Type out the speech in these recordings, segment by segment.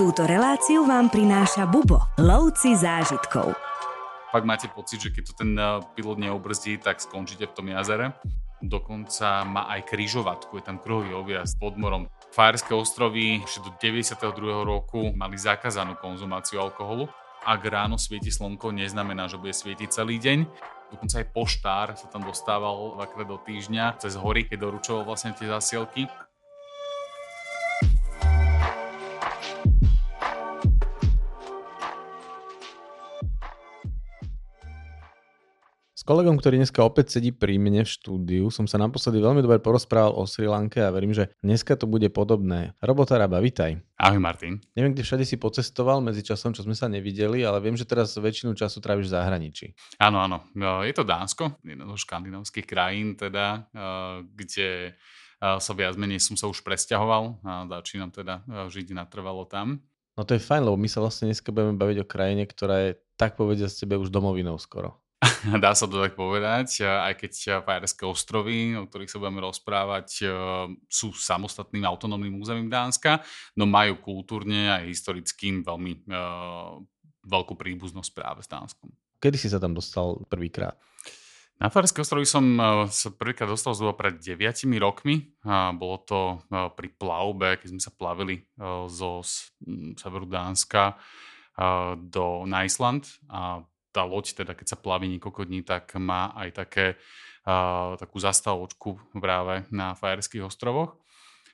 Túto reláciu vám prináša Bubo, lovci zážitkov. Fakt máte pocit, že keď to ten eh, pilot neobrzdí, tak skončíte v tom jazere. Dokonca má aj kryžovatku, je tam kruhový objazd pod morom. Fajerské ostrovy ešte do 92. roku mali zakázanú konzumáciu alkoholu. Ak ráno svieti slnko, neznamená, že bude svietiť celý deň. Dokonca aj poštár sa tam dostával dvakrát do týždňa cez hory, keď doručoval vlastne tie zasielky. Kolegom, ktorý dneska opäť sedí pri mne v štúdiu, som sa naposledy veľmi dobre porozprával o Sri Lanke a verím, že dneska to bude podobné. Robota Raba, vitaj. Ahoj Martin. Neviem, kde všade si pocestoval medzi časom, čo sme sa nevideli, ale viem, že teraz väčšinu času tráviš v zahraničí. Áno, áno. No, je to Dánsko, jedna zo škandinávskych krajín teda, eh, kde eh, sa viac menej som sa už presťahoval a začínam teda eh, žiť natrvalo tam. No to je fajn, lebo my sa vlastne dneska budeme baviť o krajine, ktorá je tak povediať z tebe už domovinou skoro. Dá sa to tak povedať, aj keď Fajerské ostrovy, o ktorých sa budeme rozprávať, e, sú samostatným autonómnym územím Dánska, no majú kultúrne aj historickým veľmi uh, veľkú príbuznosť práve s Dánskom. Kedy si sa tam dostal prvýkrát? Na Fajerské ostrovy som sa prvýkrát dostal zhruba pred 9 rokmi. Bolo to pri plavbe, keď sme sa plavili zo severu Dánska do, na Island a tá loď, teda keď sa plaví niekoľko dní, tak má aj také, uh, takú zastavočku práve na Fajerských ostrovoch.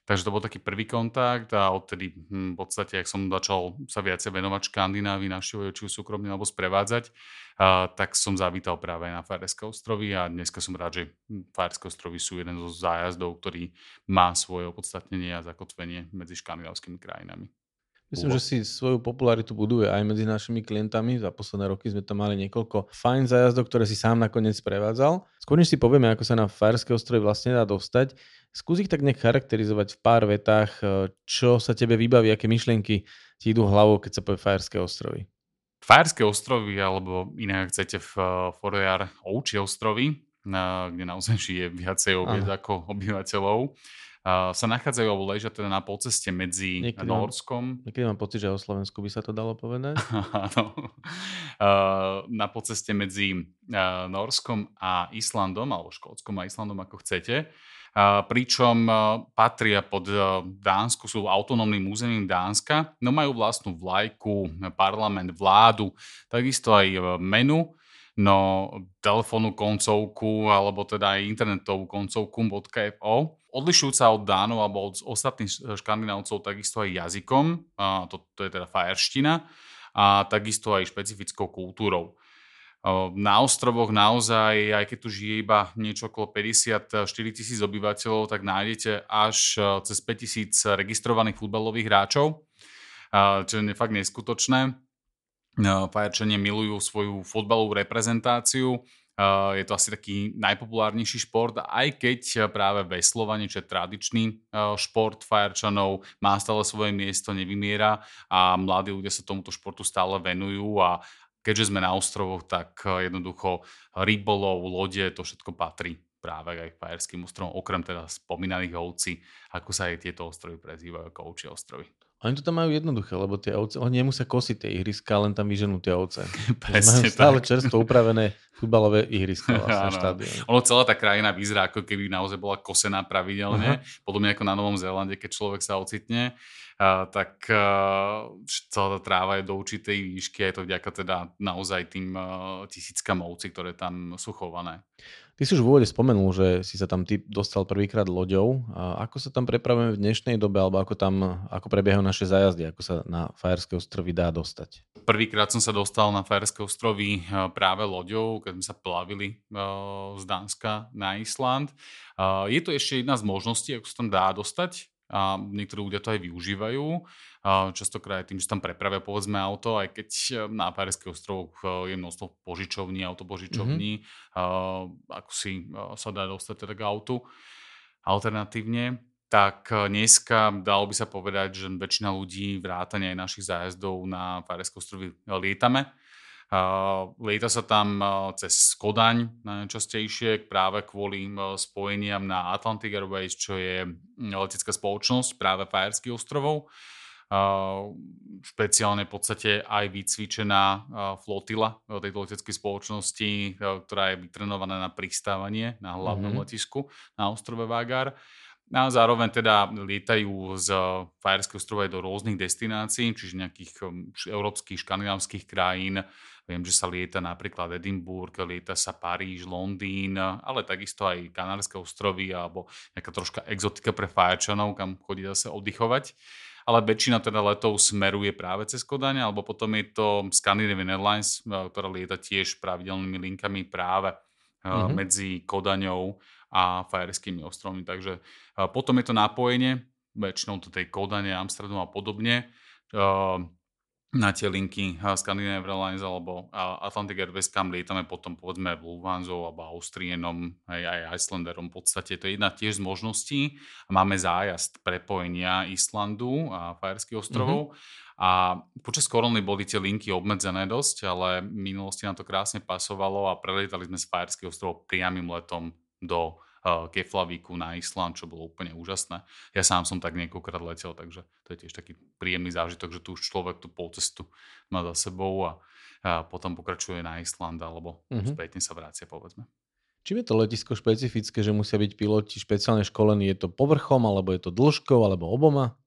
Takže to bol taký prvý kontakt a odtedy hm, v podstate, ak som začal sa viacej venovať Škandinávii, navštevovať či súkromne alebo sprevádzať, uh, tak som zavítal práve na Fajerské ostrovy a dneska som rád, že Fajerské ostrovy sú jeden zo zájazdov, ktorý má svoje opodstatnenie a zakotvenie medzi škandinávskymi krajinami. Myslím, že si svoju popularitu buduje aj medzi našimi klientami. Za posledné roky sme tam mali niekoľko fajn zájazdov, ktoré si sám nakoniec prevádzal. Skôr než si povieme, ako sa na Fajerské ostrovy vlastne dá dostať, skús ich tak nech charakterizovať v pár vetách, e, čo sa tebe vybaví, aké myšlienky ti idú hlavou, keď sa povie Fajerské ostrovy. Fajerské ostrovy, alebo inak chcete v e, Forojar Ouči ostrovy, kde naozaj žije viacej obiec ako obyvateľov sa nachádzajú alebo ležia teda na polceste medzi niekedy Norskom. Mám, niekedy mám pocit, že o Slovensku by sa to dalo povedať. Áno. na polceste medzi Norskom a Islandom, alebo Škótskom a Islandom, ako chcete. pričom patria pod Dánsku, sú autonómnym územím Dánska, no majú vlastnú vlajku, parlament, vládu, takisto aj menu no telefónnu koncovku alebo teda aj internetovú koncovku .fo. Odlišujúca od Dánov alebo od ostatných škandinávcov takisto aj jazykom, a to, to je teda fajerština, a takisto aj špecifickou kultúrou. Na ostrovoch naozaj, aj keď tu žije iba niečo okolo 54 tisíc obyvateľov, tak nájdete až cez 5 tisíc registrovaných futbalových hráčov, čo je fakt neskutočné. Fajerčania milujú svoju fotbalovú reprezentáciu. Je to asi taký najpopulárnejší šport, aj keď práve veslovanie, čo je tradičný šport Fajerčanov, má stále svoje miesto, nevymiera a mladí ľudia sa tomuto športu stále venujú a keďže sme na ostrovoch, tak jednoducho rybolov, lode, to všetko patrí práve aj Fajerským ostrovom, okrem teda spomínaných ovci, ako sa aj tieto ostrovy prezývajú ako ovčie ostrovy. Oni to tam majú jednoduché, lebo tie ovce, oni nemusia kosiť tie ihriska, len tam vyženú tie ovce. Presne majú stále tak. čerstvo upravené futbalové ihriska vlastne Ono celá tá krajina vyzerá, ako keby naozaj bola kosená pravidelne, uh-huh. podobne ako na Novom Zélande, keď človek sa ocitne, uh, tak uh, celá tá tráva je do určitej výšky je to vďaka teda naozaj tým uh, tisíckam ovci, ktoré tam sú chované. Ty si už v úvode spomenul, že si sa tam ty dostal prvýkrát loďou. A ako sa tam prepravujeme v dnešnej dobe, alebo ako tam ako prebiehajú naše zájazdy, ako sa na Fajerské ostrovy dá dostať? Prvýkrát som sa dostal na Fajerské ostrovy eh, práve loďou, keď sme sa plavili eh, z Dánska na Island. Eh, je to ešte jedna z možností, ako sa tam dá dostať a niektorí ľudia to aj využívajú. Častokrát tým, že tam prepravia povedzme auto, aj keď e, na Parískych ostrovoch e, je množstvo požičovní, autopožičovní, mm-hmm. ako si e, sa dá dostať teda k autu alternatívne tak dneska dalo by sa povedať, že väčšina ľudí vrátane aj našich zájazdov na Fajerské ostrovy lietame. Lieta sa tam cez Kodaň najčastejšie práve kvôli spojeniam na Atlantic Airways, čo je letecká spoločnosť práve Fajerských ostrovov. špeciálne v podstate aj vycvičená flotila tejto leteckej spoločnosti, ktorá je vytrenovaná na pristávanie na hlavnom mm-hmm. letisku na ostrove Vágar. A zároveň teda lietajú z Fajerského ostrova do rôznych destinácií, čiže nejakých um, európskych, škandinávskych krajín. Viem, že sa lieta napríklad Edinburgh, lieta sa Paríž, Londýn, ale takisto aj Kanárske ostrovy alebo nejaká troška exotika pre Fajerčanov, kam chodí zase oddychovať. Ale väčšina teda letov smeruje práve cez Kodane, alebo potom je to Scandinavian Airlines, ktorá lieta tiež pravidelnými linkami práve mm-hmm. medzi Kodaňou a Fajerskými ostrovmi. Takže potom je to napojenie, väčšinou do tej Kodane, Amsterdamu a podobne na tie linky Scandinavian Airlines alebo Atlantic Airways, kam lietame potom povedzme Lufthansa alebo Austrienom, aj, aj Icelanderom v podstate. To je jedna tiež z možností. Máme zájazd prepojenia Islandu a Fajerských ostrovov. Mm-hmm. A počas korony boli tie linky obmedzené dosť, ale v minulosti nám to krásne pasovalo a prelietali sme z Fajerských ostrovov priamým letom do Keflavíku na Island, čo bolo úplne úžasné. Ja sám som tak niekoľkrát letel, takže to je tiež taký príjemný zážitok, že tu už človek tú polcestu má za sebou a, a potom pokračuje na Island alebo mm-hmm. spätne sa vrácia, povedzme. Čím je to letisko špecifické, že musia byť piloti špeciálne školení? Je to povrchom, alebo je to dĺžkou, alebo oboma?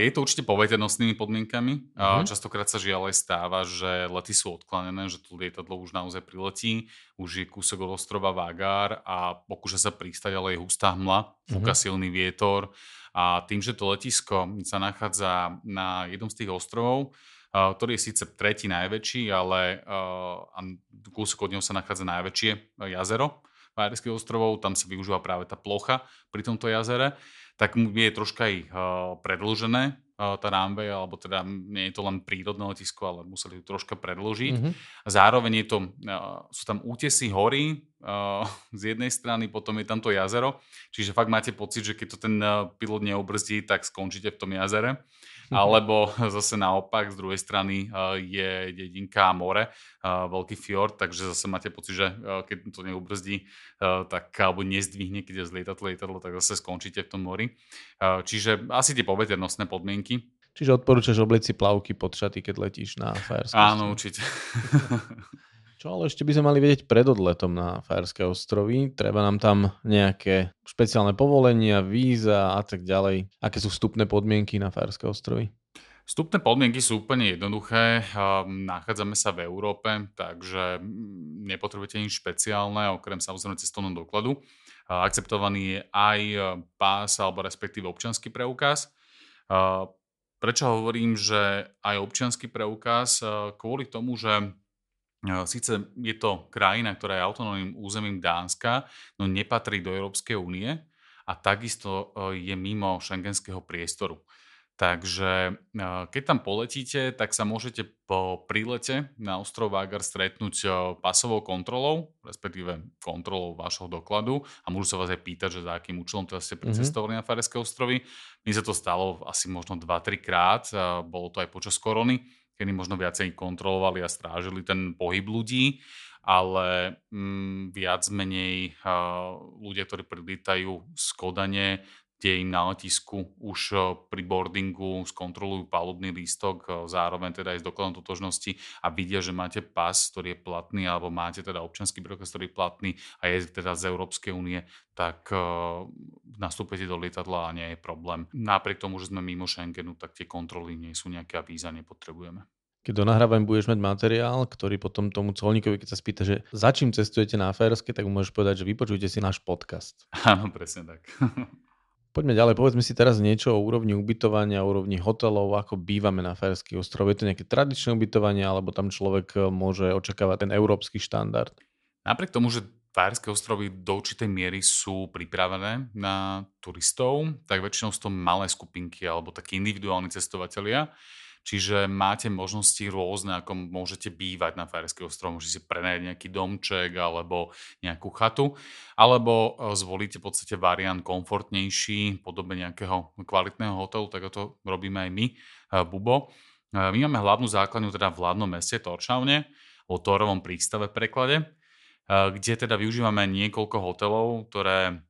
Je to určite poveternostnými podmienkami. Mm-hmm. Častokrát sa žiaľ aj stáva, že lety sú odklanené, že to lietadlo už naozaj priletí, už je kúsok od ostrova Vágar a pokúša sa pristať, ale je hustá hmla, fúka mm-hmm. silný vietor a tým, že to letisko sa nachádza na jednom z tých ostrovov, ktorý je síce tretí najväčší, ale kúsok od neho sa nachádza najväčšie jazero Fajerských ostrovov, tam sa využíva práve tá plocha pri tomto jazere tak je troška aj predlžené tá runway, alebo teda nie je to len prírodné letisko, ale museli to troška predložiť. Mm-hmm. Zároveň je to, sú tam útesy hory z jednej strany, potom je tam to jazero, čiže fakt máte pocit, že keď to ten pilot neobrzdí, tak skončíte v tom jazere. Mhm. Alebo zase naopak, z druhej strany je dedinka a more, veľký fjord, takže zase máte pocit, že keď to neubrzdí, tak alebo nezdvihne, keď je zlietadlo lietadlo, tak zase skončíte v tom mori. Čiže asi tie poveternostné podmienky. Čiže odporúčaš obliť si plavky pod šaty, keď letíš na Fajerské Áno, určite. Čo ale ešte by sme mali vedieť pred odletom na Fajerské ostrovy? Treba nám tam nejaké špeciálne povolenia, víza a tak ďalej. Aké sú vstupné podmienky na Fajerské ostrovy? Vstupné podmienky sú úplne jednoduché. Nachádzame sa v Európe, takže nepotrebujete nič špeciálne, okrem samozrejme cestovného dokladu. Akceptovaný je aj pás alebo respektíve občanský preukaz. Prečo hovorím, že aj občianský preukaz? Kvôli tomu, že Sice je to krajina, ktorá je autonómnym územím Dánska, no nepatrí do Európskej únie a takisto je mimo šengenského priestoru. Takže keď tam poletíte, tak sa môžete po prílete na ostrov Vágar stretnúť pasovou kontrolou, respektíve kontrolou vášho dokladu a môžu sa vás aj pýtať, že za akým účelom teda ste mhm. pricestovali mm-hmm. na Fareské ostrovy. Mne sa to stalo asi možno 2-3 krát, bolo to aj počas korony kedy možno viacej kontrolovali a strážili ten pohyb ľudí, ale mm, viac menej uh, ľudia, ktorí prilítajú z Kodane, kde im na letisku už pri boardingu skontrolujú palubný lístok, zároveň teda aj s dokladom totožnosti a vidia, že máte pas, ktorý je platný, alebo máte teda občanský preukaz, ktorý je platný a je teda z Európskej únie, tak uh, nastúpite do lietadla a nie je problém. Napriek tomu, že sme mimo Schengenu, tak tie kontroly nie sú nejaké a víza nepotrebujeme keď do nahrávania budeš mať materiál, ktorý potom tomu colníkovi, keď sa spýta, že za čím cestujete na Férske, tak mu môžeš povedať, že vypočujte si náš podcast. Áno, presne tak. Poďme ďalej, povedzme si teraz niečo o úrovni ubytovania, úrovni hotelov, ako bývame na Férskych ostrovoch. Je to nejaké tradičné ubytovanie, alebo tam človek môže očakávať ten európsky štandard? Napriek tomu, že Fajerské ostrovy do určitej miery sú pripravené na turistov, tak väčšinou sú to malé skupinky alebo takí individuálni cestovatelia, Čiže máte možnosti rôzne, ako môžete bývať na Fajerských ostrovoch. Môžete si prenajať nejaký domček alebo nejakú chatu, alebo e, zvolíte v podstate variant komfortnejší, podobne nejakého kvalitného hotelu, tak to robíme aj my, e, Bubo. E, my máme hlavnú základňu teda v hlavnom meste Torčavne, o Torovom prístave v preklade, kde teda využívame niekoľko hotelov, ktoré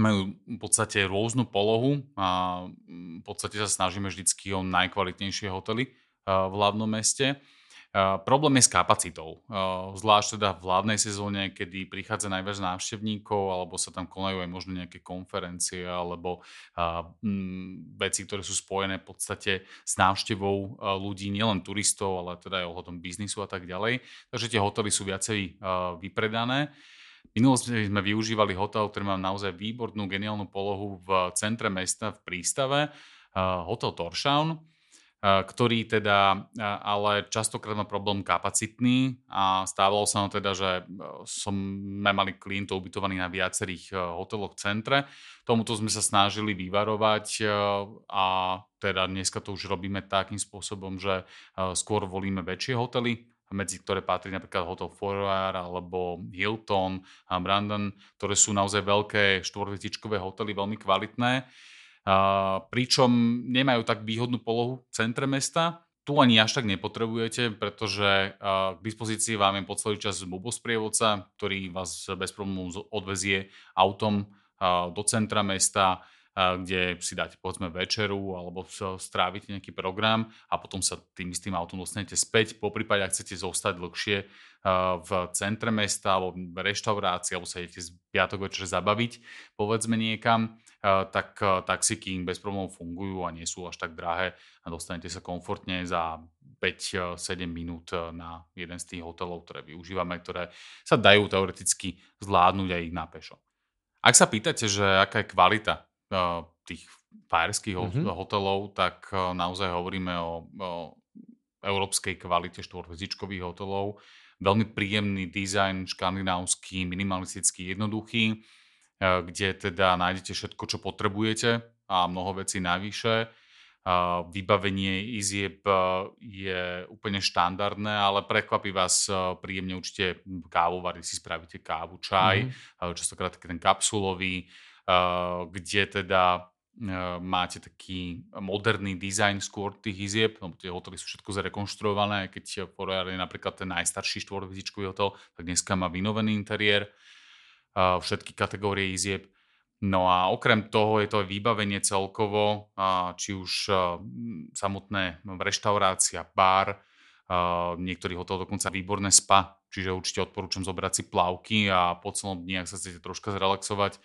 majú v podstate rôznu polohu a v podstate sa snažíme vždycky o najkvalitnejšie hotely v hlavnom meste. Problém je s kapacitou. Zvlášť teda v hlavnej sezóne, kedy prichádza najviac návštevníkov, alebo sa tam konajú aj možno nejaké konferencie, alebo uh, m, veci, ktoré sú spojené v podstate s návštevou ľudí, nielen turistov, ale teda aj ohľadom biznisu a tak ďalej. Takže tie hotely sú viacej vypredané. Minulosti sme využívali hotel, ktorý má naozaj výbornú, geniálnu polohu v centre mesta, v prístave, hotel Torshavn ktorý teda ale častokrát má problém kapacitný a stávalo sa nám teda, že sme mali klientov ubytovaných na viacerých hoteloch v centre. Tomuto sme sa snažili vyvarovať a teda dneska to už robíme takým spôsobom, že skôr volíme väčšie hotely, medzi ktoré patrí napríklad Hotel Forward alebo Hilton a Brandon, ktoré sú naozaj veľké štvorvetičkové hotely, veľmi kvalitné pričom nemajú tak výhodnú polohu v centre mesta. Tu ani až tak nepotrebujete, pretože k dispozícii vám je po celý čas sprievodca, ktorý vás bez problémov odvezie autom do centra mesta, kde si dáte povedzme večeru alebo strávite nejaký program a potom sa tým istým autom dostanete späť. Po prípade, ak chcete zostať dlhšie v centre mesta alebo v reštaurácii alebo sa idete z piatok večer zabaviť, povedzme niekam, tak taxiky bez problémov fungujú a nie sú až tak drahé a dostanete sa komfortne za 5-7 minút na jeden z tých hotelov, ktoré využívame, ktoré sa dajú teoreticky zvládnuť aj na pešo. Ak sa pýtate, že aká je kvalita tých fajerských mm-hmm. hotelov, tak naozaj hovoríme o, o európskej kvalite štvorhviezdičkových hotelov. Veľmi príjemný dizajn, škandinávsky, minimalistický, jednoduchý kde teda nájdete všetko, čo potrebujete a mnoho vecí navyše. Vybavenie izieb je úplne štandardné, ale prekvapí vás príjemne určite kávovary, si spravíte kávu, čaj, mm-hmm. častokrát taký ten kapsulový, kde teda máte taký moderný dizajn skôr tých izieb, lebo tie hotely sú všetko zrekonštruované, keď Forever je napríklad ten najstarší štvorhviezdičkový hotel, tak dneska má vynovený interiér všetky kategórie izieb. No a okrem toho je to aj vybavenie celkovo, či už samotné reštaurácia, bar, niektorých hotel dokonca výborné spa, čiže určite odporúčam zobrať si plavky a po celom dni, ak sa chcete troška zrelaxovať,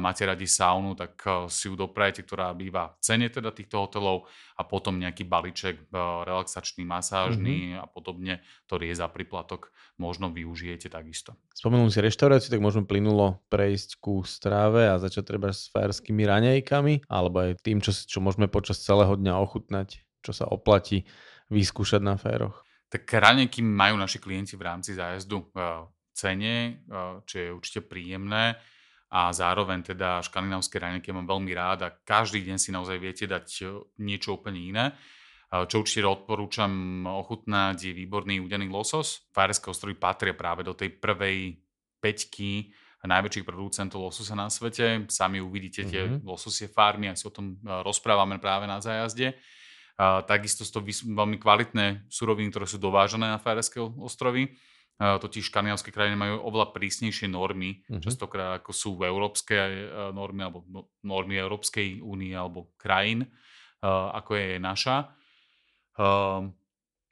máte radi saunu, tak eh, si ju doprajete, ktorá býva v cene teda týchto hotelov a potom nejaký balíček eh, relaxačný, masážny mm-hmm. a podobne, ktorý je za priplatok, možno využijete takisto. Spomenul si reštauráciu, tak môžeme plynulo prejsť ku stráve a začať treba s fajerskými raňajkami, alebo aj tým, čo, čo môžeme počas celého dňa ochutnať, čo sa oplatí vyskúšať na féroch. Tak raňajky majú naši klienti v rámci zájazdu v cene, eh, čo je určite príjemné a zároveň teda škandinávské raňajky mám veľmi rád a každý deň si naozaj viete dať e, niečo úplne iné. Čo určite odporúčam ochutnať je výborný udený losos. Fajerské ostrovy patria práve do tej prvej peťky najväčších producentov lososa na svete. Sami uvidíte tie mm-hmm. lososie farmy, ak si o tom e, rozprávame práve na zájazde. takisto sú to veľmi kvalitné suroviny, ktoré sú dovážané na Fajerské ostrovy totiž škandinávské krajiny majú oveľa prísnejšie normy, uh-huh. častokrát ako sú v európske e, normy alebo no, normy Európskej únie alebo krajín, ako je naša.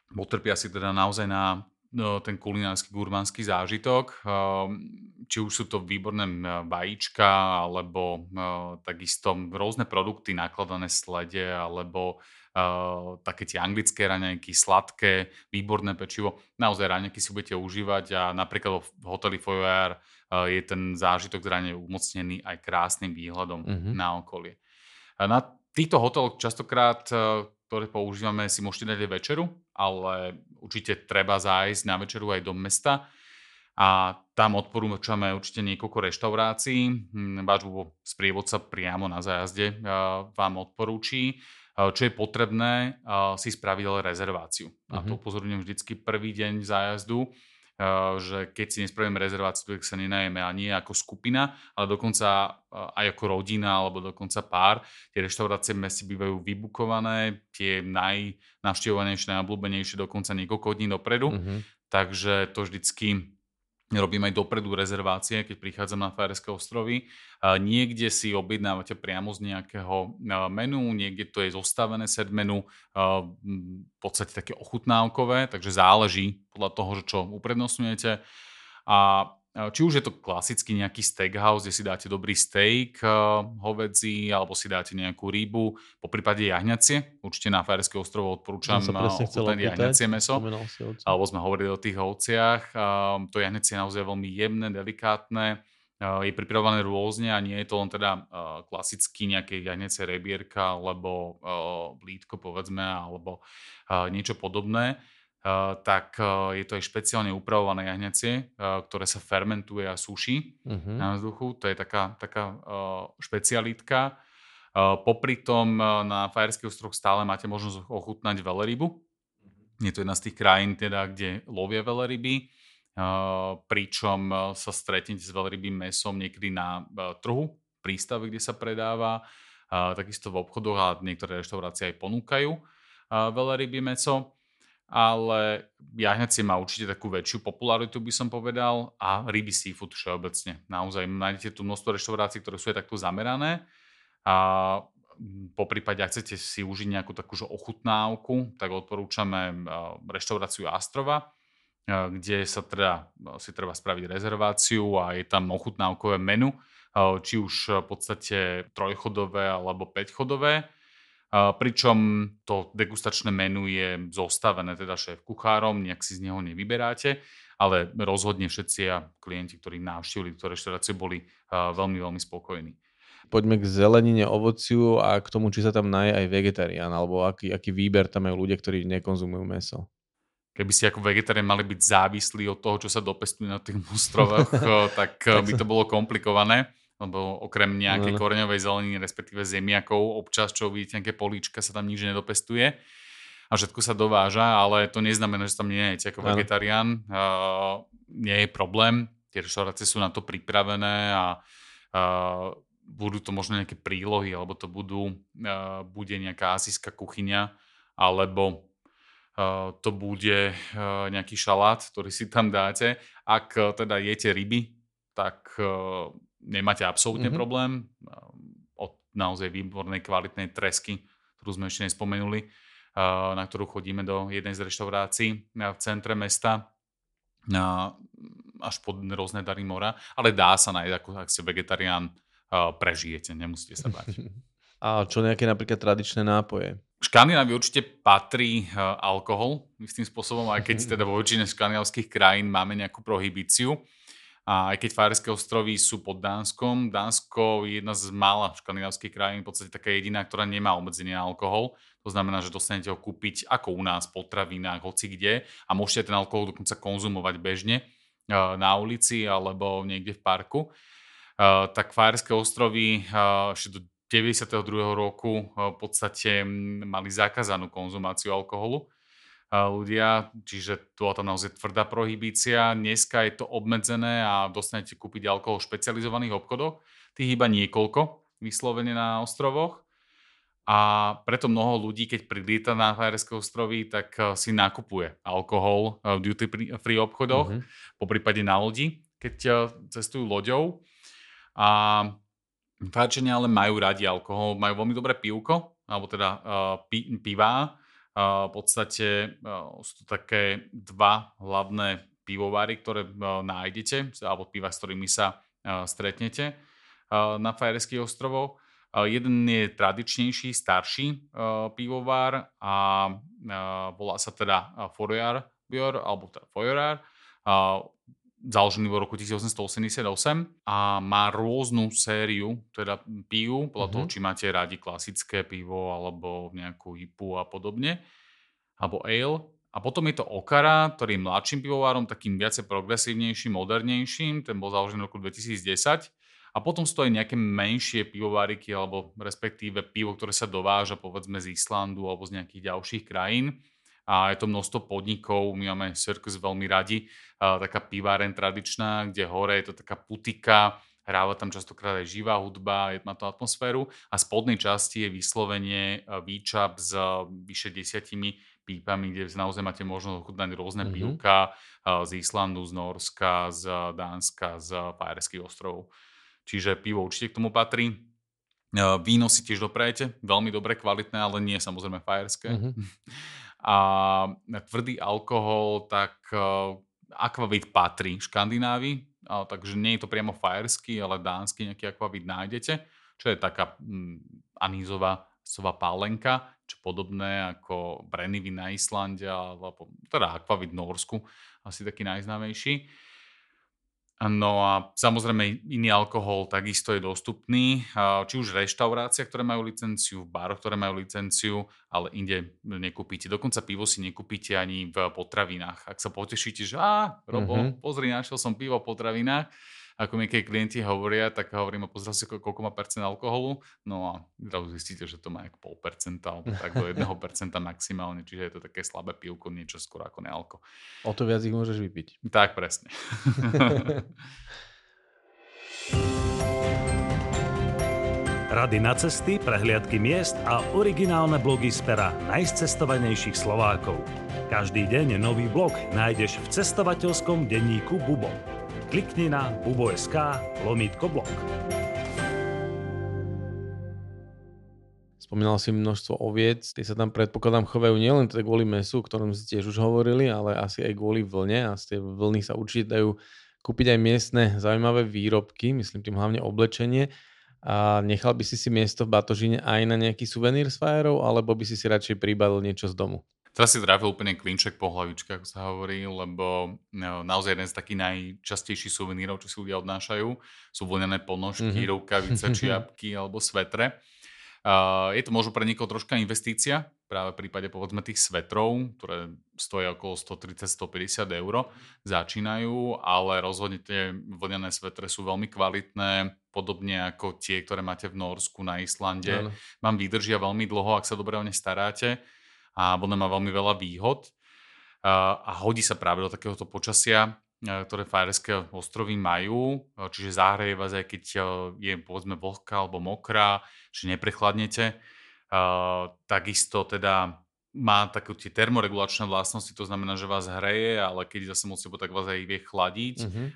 Potrpia si teda naozaj na ten kulinársky gurmánsky zážitok. Či už sú to výborné vajíčka, alebo takisto rôzne produkty nakladané slede, alebo také tie anglické raňajky, sladké, výborné pečivo. Naozaj raňajky si budete užívať a napríklad v hoteli Foyer uh, je ten zážitok z umocnený aj krásnym výhľadom mm-hmm. na okolie. Na týchto hoteloch častokrát, uh, ktoré používame, si môžete dať aj večeru, ale určite treba zájsť na večeru aj do mesta a tam odporúčame určite niekoľko reštaurácií. Hm, váš sprievodca priamo na zájazde vám odporúči. Čo je potrebné si spraviť ale rezerváciu. Uh-huh. A to mhm. upozorňujem vždycky prvý deň zájazdu, že keď si nespravíme rezerváciu, tak sa nenajeme ani ako skupina, ale dokonca aj ako rodina alebo dokonca pár. Tie reštaurácie v meste bývajú vybukované, tie najnavštevovanejšie, najobľúbenejšie dokonca niekoľko dní dopredu. Uh-huh. Takže to vždycky robím aj dopredu rezervácie, keď prichádzam na Fajerské ostrovy. Niekde si objednávate priamo z nejakého menu, niekde to je zostavené set menu, v podstate také ochutnávkové, takže záleží podľa toho, čo uprednostňujete. A či už je to klasicky nejaký steakhouse, kde si dáte dobrý steak hovedzí, alebo si dáte nejakú rybu, po prípade jahňacie. Určite na Fajerské ostrovo odporúčam ochutnať jahňacie meso. Alebo sme hovorili o tých ovciach. To jahňacie je naozaj veľmi jemné, delikátne. Je pripravované rôzne a nie je to len teda klasicky nejaké jahňacie rebierka alebo blídko povedzme, alebo niečo podobné tak uh, je to aj špeciálne upravované jahňacie, uh, ktoré sa fermentuje a suší uh-huh. na vzduchu. To je taká, taká špecialitka. Popri tom na Fajerských ostroch stále máte možnosť ochutnať velerybu. Uh-huh. Je to jedna z tých krajín, teda, kde lovia veleryby, pričom sa stretnete s velerybým mesom niekedy na trhu, prístave, kde sa predáva, takisto v obchodoch a niektoré reštaurácie aj ponúkajú veleryby meso ale jahňacie má určite takú väčšiu popularitu, by som povedal, a ryby seafood všeobecne. Naozaj nájdete tu množstvo reštaurácií, ktoré sú aj takto zamerané a po prípade, ak chcete si užiť nejakú takú ochutnávku, tak odporúčame reštauráciu Astrova, kde sa teda, si treba spraviť rezerváciu a je tam ochutnávkové menu, či už v podstate trojchodové alebo päťchodové pričom to degustačné menu je zostavené teda šéf kuchárom, nejak si z neho nevyberáte, ale rozhodne všetci a klienti, ktorí navštívili túto reštauráciu, boli veľmi, veľmi spokojní. Poďme k zelenine, ovociu a k tomu, či sa tam naje aj vegetarián, alebo aký, aký výber tam majú ľudia, ktorí nekonzumujú meso keby si ako vegetarián mali byť závislí od toho, čo sa dopestuje na tých ostrovoch, tak by to bolo komplikované lebo okrem nejakej no, no. koreňovej zeleniny, respektíve zemiakov, občas, čo vidíte, nejaké políčka, sa tam nič nedopestuje a všetko sa dováža, ale to neznamená, že tam nie je ako vegetarián. Uh, nie je problém, tie reštaurácie sú na to pripravené a uh, budú to možno nejaké prílohy, alebo to budú, uh, bude nejaká asijská kuchyňa, alebo uh, to bude uh, nejaký šalát, ktorý si tam dáte. Ak uh, teda jete ryby, tak uh, nemáte absolútne mm-hmm. problém. Od naozaj výbornej, kvalitnej tresky, ktorú sme ešte nespomenuli, na ktorú chodíme do jednej z reštaurácií v centre mesta až pod rôzne dary mora, ale dá sa nájsť, ako ak ste vegetarián, prežijete, nemusíte sa bať. A čo nejaké napríklad tradičné nápoje? V Škandinávii určite patrí alkohol istým spôsobom, aj keď teda vo väčšine škandinávských krajín máme nejakú prohibíciu. A aj keď Fajerské ostrovy sú pod Dánskom, Dánsko je jedna z mála škandinávskych krajín, v podstate taká jediná, ktorá nemá obmedzenie na alkohol. To znamená, že dostanete ho kúpiť ako u nás, potravinách, hoci kde a môžete ten alkohol dokonca konzumovať bežne e, na ulici alebo niekde v parku. E, tak Fajerské ostrovy e, ešte do 92. roku v podstate mali zakázanú konzumáciu alkoholu ľudia, čiže bola tam naozaj tvrdá prohibícia. Dneska je to obmedzené a dostanete kúpiť alkohol v špecializovaných obchodoch. Tých iba niekoľko vyslovene na ostrovoch. A preto mnoho ľudí, keď prilieta na Fajerské ostrovy, tak eh, si nakupuje alkohol v duty free obchodoch, mm-hmm. po prípade na lodi, keď eh, cestujú loďou. A Fajčania ale majú radi alkohol, majú veľmi dobré pivko, alebo teda uh, pi, pivá, v podstate sú to také dva hlavné pivovary, ktoré nájdete, alebo piva, s ktorými sa stretnete na Fajerských ostrovoch. Jeden je tradičnejší, starší pivovar a volá sa teda Fourier alebo teda Fourier založený v roku 1888 a má rôznu sériu teda pív, podľa mm-hmm. toho, či máte radi klasické pivo alebo nejakú hipu a podobne, alebo ale. A potom je to Okara, ktorý je mladším pivovárom, takým viacej progresívnejším, modernejším, ten bol založený v roku 2010. A potom sú to aj nejaké menšie pivováriky, alebo respektíve pivo, ktoré sa dováža povedzme z Islandu alebo z nejakých ďalších krajín a je to množstvo podnikov, my máme Circus veľmi radi, taká piváren tradičná, kde hore je to taká putika hráva tam častokrát aj živá hudba, má to atmosféru a spodnej časti je vyslovene výčap s vyše desiatimi pípami, kde naozaj máte možnosť ochutnať rôzne mm-hmm. pivka z Islandu, z Norska, z Dánska, z Fajerských ostrovov. Čiže pivo určite k tomu patrí. Víno si tiež doprajete, veľmi dobre, kvalitné, ale nie samozrejme fajerské. Mm-hmm. A tvrdý alkohol, tak akvavit patrí Škandinávii, takže nie je to priamo fajerský, ale dánsky nejaký akvavit nájdete, čo je taká mm, anízová sová pálenka, čo podobné ako Brennivy na Islande, alebo teda akvavit v Norsku, asi taký najznámejší. No a samozrejme iný alkohol takisto je dostupný, či už v reštauráciách, ktoré majú licenciu, v baroch, ktoré majú licenciu, ale inde nekúpite. Dokonca pivo si nekúpite ani v potravinách. Ak sa potešíte, že á, Robo, mm-hmm. pozri, našiel som pivo v potravinách, ako mi keď klienti hovoria, tak hovorím, pozrel si, koľko má percent alkoholu, no a zrazu zistíte, že to má ako pol percenta, alebo tak do jedného percenta maximálne, čiže je to také slabé pivko, niečo skoro ako nealko. O to viac ich môžeš vypiť. Tak, presne. Rady na cesty, prehliadky miest a originálne blogy z pera najcestovanejších Slovákov. Každý deň nový blog nájdeš v cestovateľskom denníku Bubo. Klikni na bubo.sk lomítko blog. Spomínal si množstvo oviec, tie sa tam predpokladám chovajú nielen teda kvôli mesu, o ktorom si tiež už hovorili, ale asi aj kvôli vlne a z tej vlny sa určite dajú kúpiť aj miestne zaujímavé výrobky, myslím tým hlavne oblečenie. A nechal by si si miesto v Batožine aj na nejaký suvenír s fajerov, alebo by si si radšej pribadil niečo z domu? Teraz si trafil úplne klinček po hlavičke, ako sa hovorí, lebo no, naozaj jeden z takých najčastejších suvenírov, čo si ľudia odnášajú, sú vlnené ponožky, mm-hmm. rukavice, čiapky alebo svetre. Uh, je to možno pre niekoho troška investícia, práve v prípade povedzme tých svetrov, ktoré stojí okolo 130-150 eur, začínajú, ale rozhodne tie vlnené svetre sú veľmi kvalitné, podobne ako tie, ktoré máte v Norsku, na Islande. Ano. Vám vydržia veľmi dlho, ak sa dobre o ne staráte a Bodna má veľmi veľa výhod a hodí sa práve do takéhoto počasia, ktoré Fajerské ostrovy majú, čiže zahreje vás aj keď je povedzme vlhká alebo mokrá, že neprechladnete. Takisto teda má také tie termoregulačné vlastnosti, to znamená, že vás hreje, ale keď zase moc tak vás aj vie chladiť. Uh-huh.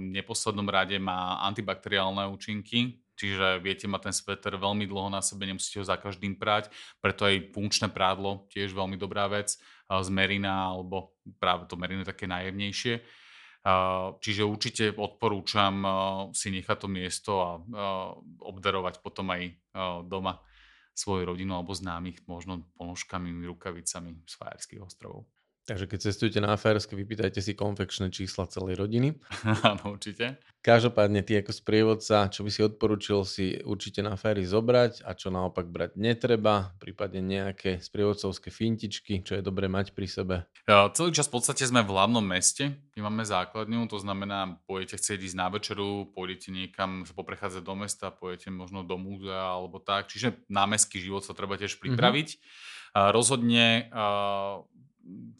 v neposlednom rade má antibakteriálne účinky, čiže viete mať ten sveter veľmi dlho na sebe, nemusíte ho za každým prať, preto aj funkčné prádlo, tiež veľmi dobrá vec, z Merina, alebo práve to Merino je také najjemnejšie. Čiže určite odporúčam si nechať to miesto a obdarovať potom aj doma svoju rodinu alebo známych možno ponožkami, rukavicami z ostrovov. Takže keď cestujete na Fajerské, vypýtajte si konfekčné čísla celej rodiny. Áno, určite. Každopádne ty ako sprievodca, čo by si odporúčil si určite na Fairy zobrať a čo naopak brať netreba, prípadne nejaké sprievodcovské fintičky, čo je dobré mať pri sebe. Ja, celý čas v podstate sme v hlavnom meste, kde máme základňu, to znamená, pôjdete chcieť ísť na večeru, pôjdete niekam sa poprechádzať do mesta, pôjdete možno do múzea alebo tak, čiže námestský život sa treba tiež mhm. pripraviť. Mm-hmm. Rozhodne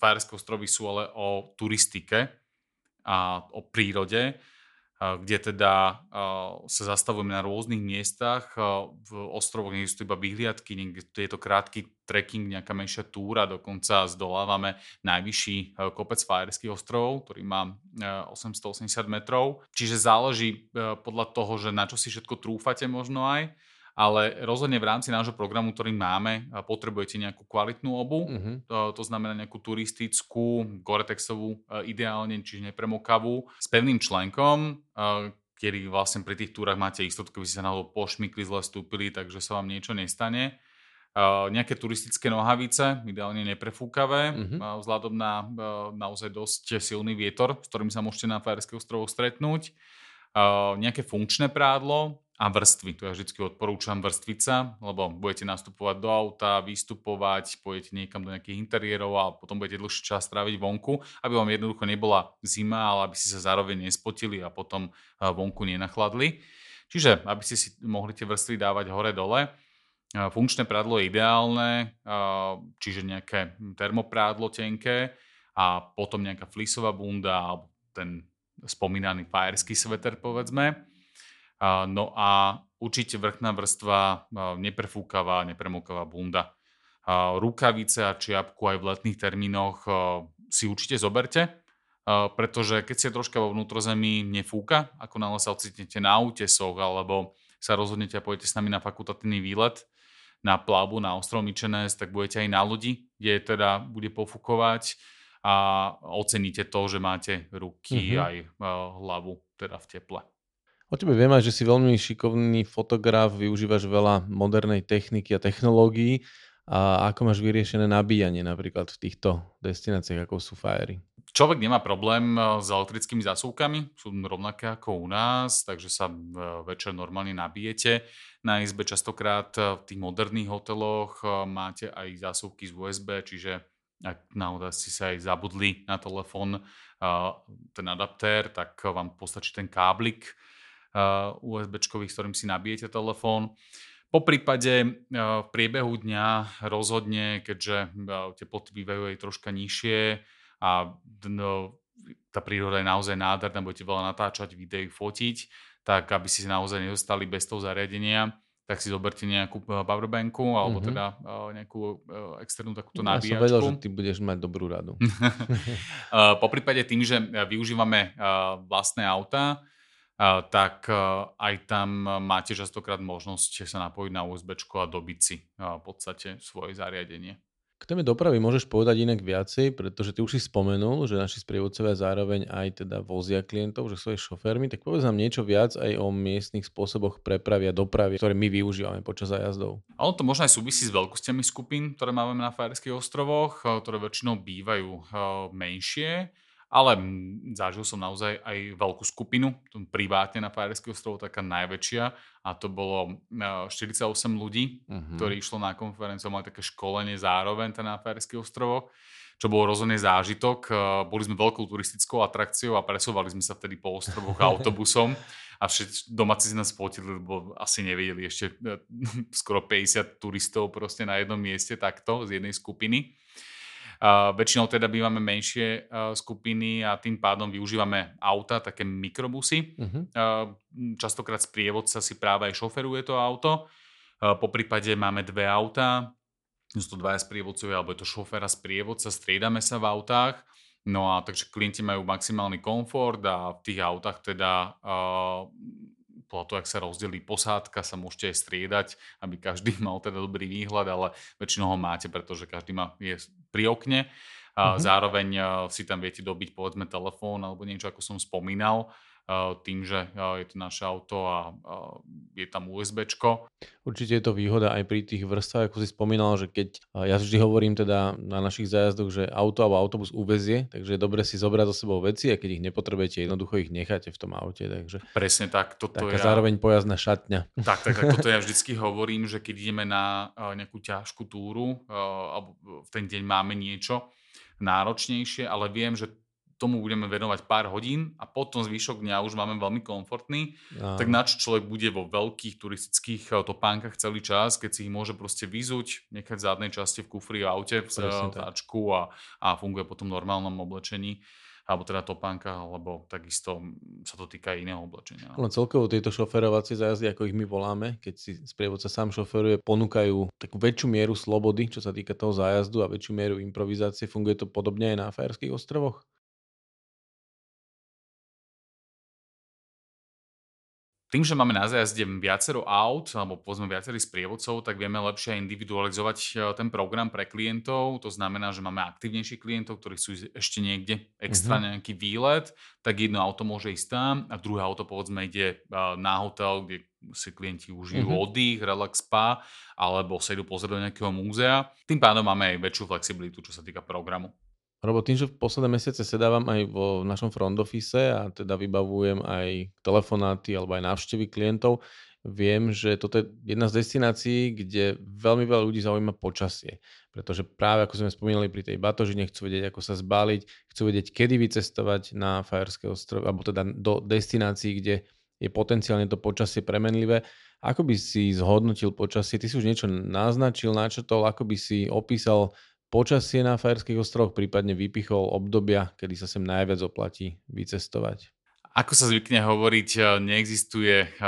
Fajerské ostrovy sú ale o turistike a o prírode, kde teda sa zastavujeme na rôznych miestach. V ostrovoch nie sú iba vyhliadky, niekde je to krátky trekking, nejaká menšia túra, dokonca zdolávame najvyšší kopec Fajerských ostrovov, ktorý má 880 metrov. Čiže záleží podľa toho, že na čo si všetko trúfate možno aj ale rozhodne v rámci nášho programu, ktorý máme, potrebujete nejakú kvalitnú obu, uh-huh. to, to znamená nejakú turistickú, Gore-Texovú ideálne, čiže nepremokavú, s pevným členkom, kedy vlastne pri tých túrach máte istotu, keby ste sa náhodou pošmykli, zle stúpili, takže sa vám niečo nestane. Uh, nejaké turistické nohavice, ideálne neprefúkavé, uh, vzhľadom na uh, naozaj dosť silný vietor, s ktorým sa môžete na Fajerských ostrovoch stretnúť. Uh, nejaké funkčné prádlo, a vrstvy. To ja vždy odporúčam vrstviť sa, lebo budete nastupovať do auta, vystupovať, pôjdete niekam do nejakých interiérov a potom budete dlhší čas tráviť vonku, aby vám jednoducho nebola zima, ale aby ste sa zároveň nespotili a potom vonku nenachladli. Čiže aby ste si mohli tie vrstvy dávať hore-dole. Funkčné prádlo je ideálne, čiže nejaké termoprádlo tenké a potom nejaká flisová bunda alebo ten spomínaný fajerský sveter povedzme No a určite vrchná vrstva neprefúkavá, nepremokavá bunda. Rukavice a čiapku aj v letných termínoch si určite zoberte, pretože keď ste troška vo vnútrozemí nefúka, ako náhle sa ocitnete na útesoch alebo sa rozhodnete a pôjdete s nami na fakultatívny výlet, na plavbu na ostrov Myčenes, tak budete aj na lodi, kde teda bude pofúkovať a oceníte to, že máte ruky mm-hmm. aj hlavu teda v teple. O tebe viem aj, že si veľmi šikovný fotograf, využívaš veľa modernej techniky a technológií. A ako máš vyriešené nabíjanie napríklad v týchto destináciách, ako sú Fiery? Človek nemá problém s elektrickými zásuvkami, sú rovnaké ako u nás, takže sa večer normálne nabijete. Na izbe častokrát v tých moderných hoteloch máte aj zásuvky z USB, čiže ak naozaj si sa aj zabudli na telefón ten adaptér, tak vám postačí ten káblik USB, s ktorým si nabijete telefón. Po prípade v priebehu dňa rozhodne, keďže teploty bývajú aj troška nižšie a tá príroda je naozaj nádherná, budete veľa natáčať, videí, fotiť, tak aby si naozaj nezostali bez toho zariadenia, tak si zoberte nejakú eh, powerbanku alebo mm-hmm. teda nejakú externú takúto nabíjačku. Ja som vedel, že ty budeš mať dobrú radu. po prípade tým, že využívame vlastné auta, tak uh, aj tam máte častokrát možnosť sa napojiť na USB a dobiť si v podstate svoje zariadenie. K téme dopravy môžeš povedať inak viacej, pretože ty už si spomenul, že naši sprievodcovia zároveň aj teda vozia klientov, že sú aj šoférmi, tak povedz nám niečo viac aj o miestnych spôsoboch prepravy a dopravy, ktoré my využívame počas zájazdov. Ale to možno aj súvisí s veľkostiami skupín, ktoré máme na Fajerských ostrovoch, ktoré väčšinou bývajú eh, menšie ale zažil som naozaj aj veľkú skupinu, privátne na Fajerských ostrovoch, taká najväčšia a to bolo 48 e, ľudí, uh-huh. ktorí išlo na konferenciu, mali také školenie zároveň na Fajerských ostrovoch, čo bolo rozhodne zážitok. E, boli sme veľkou turistickou atrakciou a presúvali sme sa vtedy po ostrovoch autobusom a všetci domáci si nás fotili, lebo asi nevedeli ešte e, skoro 50 turistov proste na jednom mieste takto z jednej skupiny. Uh, väčšinou teda bývame menšie uh, skupiny a tým pádom využívame auta, také mikrobusy. Uh-huh. Uh, častokrát sprievodca si práve aj šoferuje to auto. Uh, po prípade máme dve auta, sú to dvaja sprievodcovia, alebo je to šofér a sprievodca, striedame sa v autách. No a takže klienti majú maximálny komfort a v tých autách teda uh, podľa toho, ak sa rozdelí posádka, sa môžete aj striedať, aby každý mal teda dobrý výhľad, ale väčšinou ho máte, pretože každý má, je pri okne. A uh-huh. Zároveň si tam viete dobiť povedzme telefón alebo niečo, ako som spomínal tým, že je to naše auto a je tam USB. Určite je to výhoda aj pri tých vrstvách, ako si spomínal, že keď, ja vždy hovorím teda na našich zájazdoch, že auto alebo autobus uvezie, takže je dobre si zobrať so sebou veci a keď ich nepotrebujete, jednoducho ich necháte v tom aute. Takže Presne tak. Toto taká ja... zároveň pojazdná šatňa. Tak, tak, tak, toto ja vždycky hovorím, že keď ideme na nejakú ťažkú túru alebo v ten deň máme niečo, náročnejšie, ale viem, že tomu budeme venovať pár hodín a potom zvyšok dňa už máme veľmi komfortný, Aha. tak na čo človek bude vo veľkých turistických eh, topánkach celý čas, keď si ich môže proste vyzuť, nechať v zadnej časti v kufri v aute, v táčku a, a funguje potom v normálnom oblečení alebo teda topánka, alebo takisto sa to týka iného oblečenia. No. Len celkovo tieto šoferovacie zájazdy, ako ich my voláme, keď si sprievodca sám šoferuje, ponúkajú takú väčšiu mieru slobody, čo sa týka toho zájazdu a väčšiu mieru improvizácie. Funguje to podobne aj na Fajerských ostrovoch? Tým, že máme na zájazde viacero aut, alebo povedzme viacerých sprievodcov, tak vieme lepšie individualizovať e, ten program pre klientov. To znamená, že máme aktívnejších klientov, ktorí sú ešte niekde extra uh-huh. nejaký výlet, tak jedno auto môže ísť tam a druhé auto povedzme ide e, na hotel, kde si klienti užijú uh-huh. oddych, relax spa, alebo sa idú pozrieť do nejakého múzea. Tým pádom máme aj väčšiu flexibilitu, čo sa týka programu. Robo, tým, že v posledné mesiace sedávam aj vo našom front office a teda vybavujem aj telefonáty alebo aj návštevy klientov, viem, že toto je jedna z destinácií, kde veľmi veľa ľudí zaujíma počasie. Pretože práve ako sme spomínali pri tej batožine, chcú vedieť, ako sa zbaliť, chcú vedieť, kedy vycestovať na Fajerské ostrovy, alebo teda do destinácií, kde je potenciálne to počasie premenlivé. Ako by si zhodnotil počasie? Ty si už niečo naznačil, načrtol, ako by si opísal počasie na Fajerských ostrovoch, prípadne vypichol obdobia, kedy sa sem najviac oplatí vycestovať? Ako sa zvykne hovoriť, eh, neexistuje eh,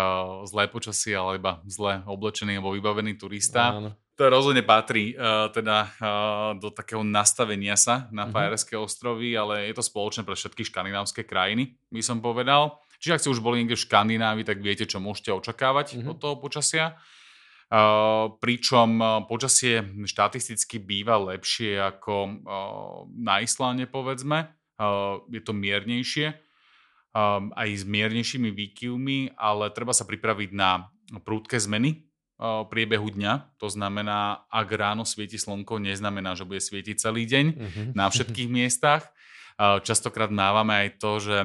zlé počasie, ale iba zle oblečený alebo vybavený turista. Áno. To rozhodne patrí uh, teda uh, do takého nastavenia sa na uh-huh. Fajerské ostrovy, ale je to spoločné pre všetky škandinávské krajiny, by som povedal. Čiže ak ste už boli niekde v Škandinávii, tak viete, čo môžete očakávať uh-huh. od toho počasia. Pričom počasie štatisticky býva lepšie ako na Islande, povedzme. Je to miernejšie aj s miernejšími výkyvmi, ale treba sa pripraviť na prúdke zmeny priebehu dňa. To znamená, ak ráno svieti slnko, neznamená, že bude svietiť celý deň uh-huh. na všetkých miestach. Častokrát mávame aj to, že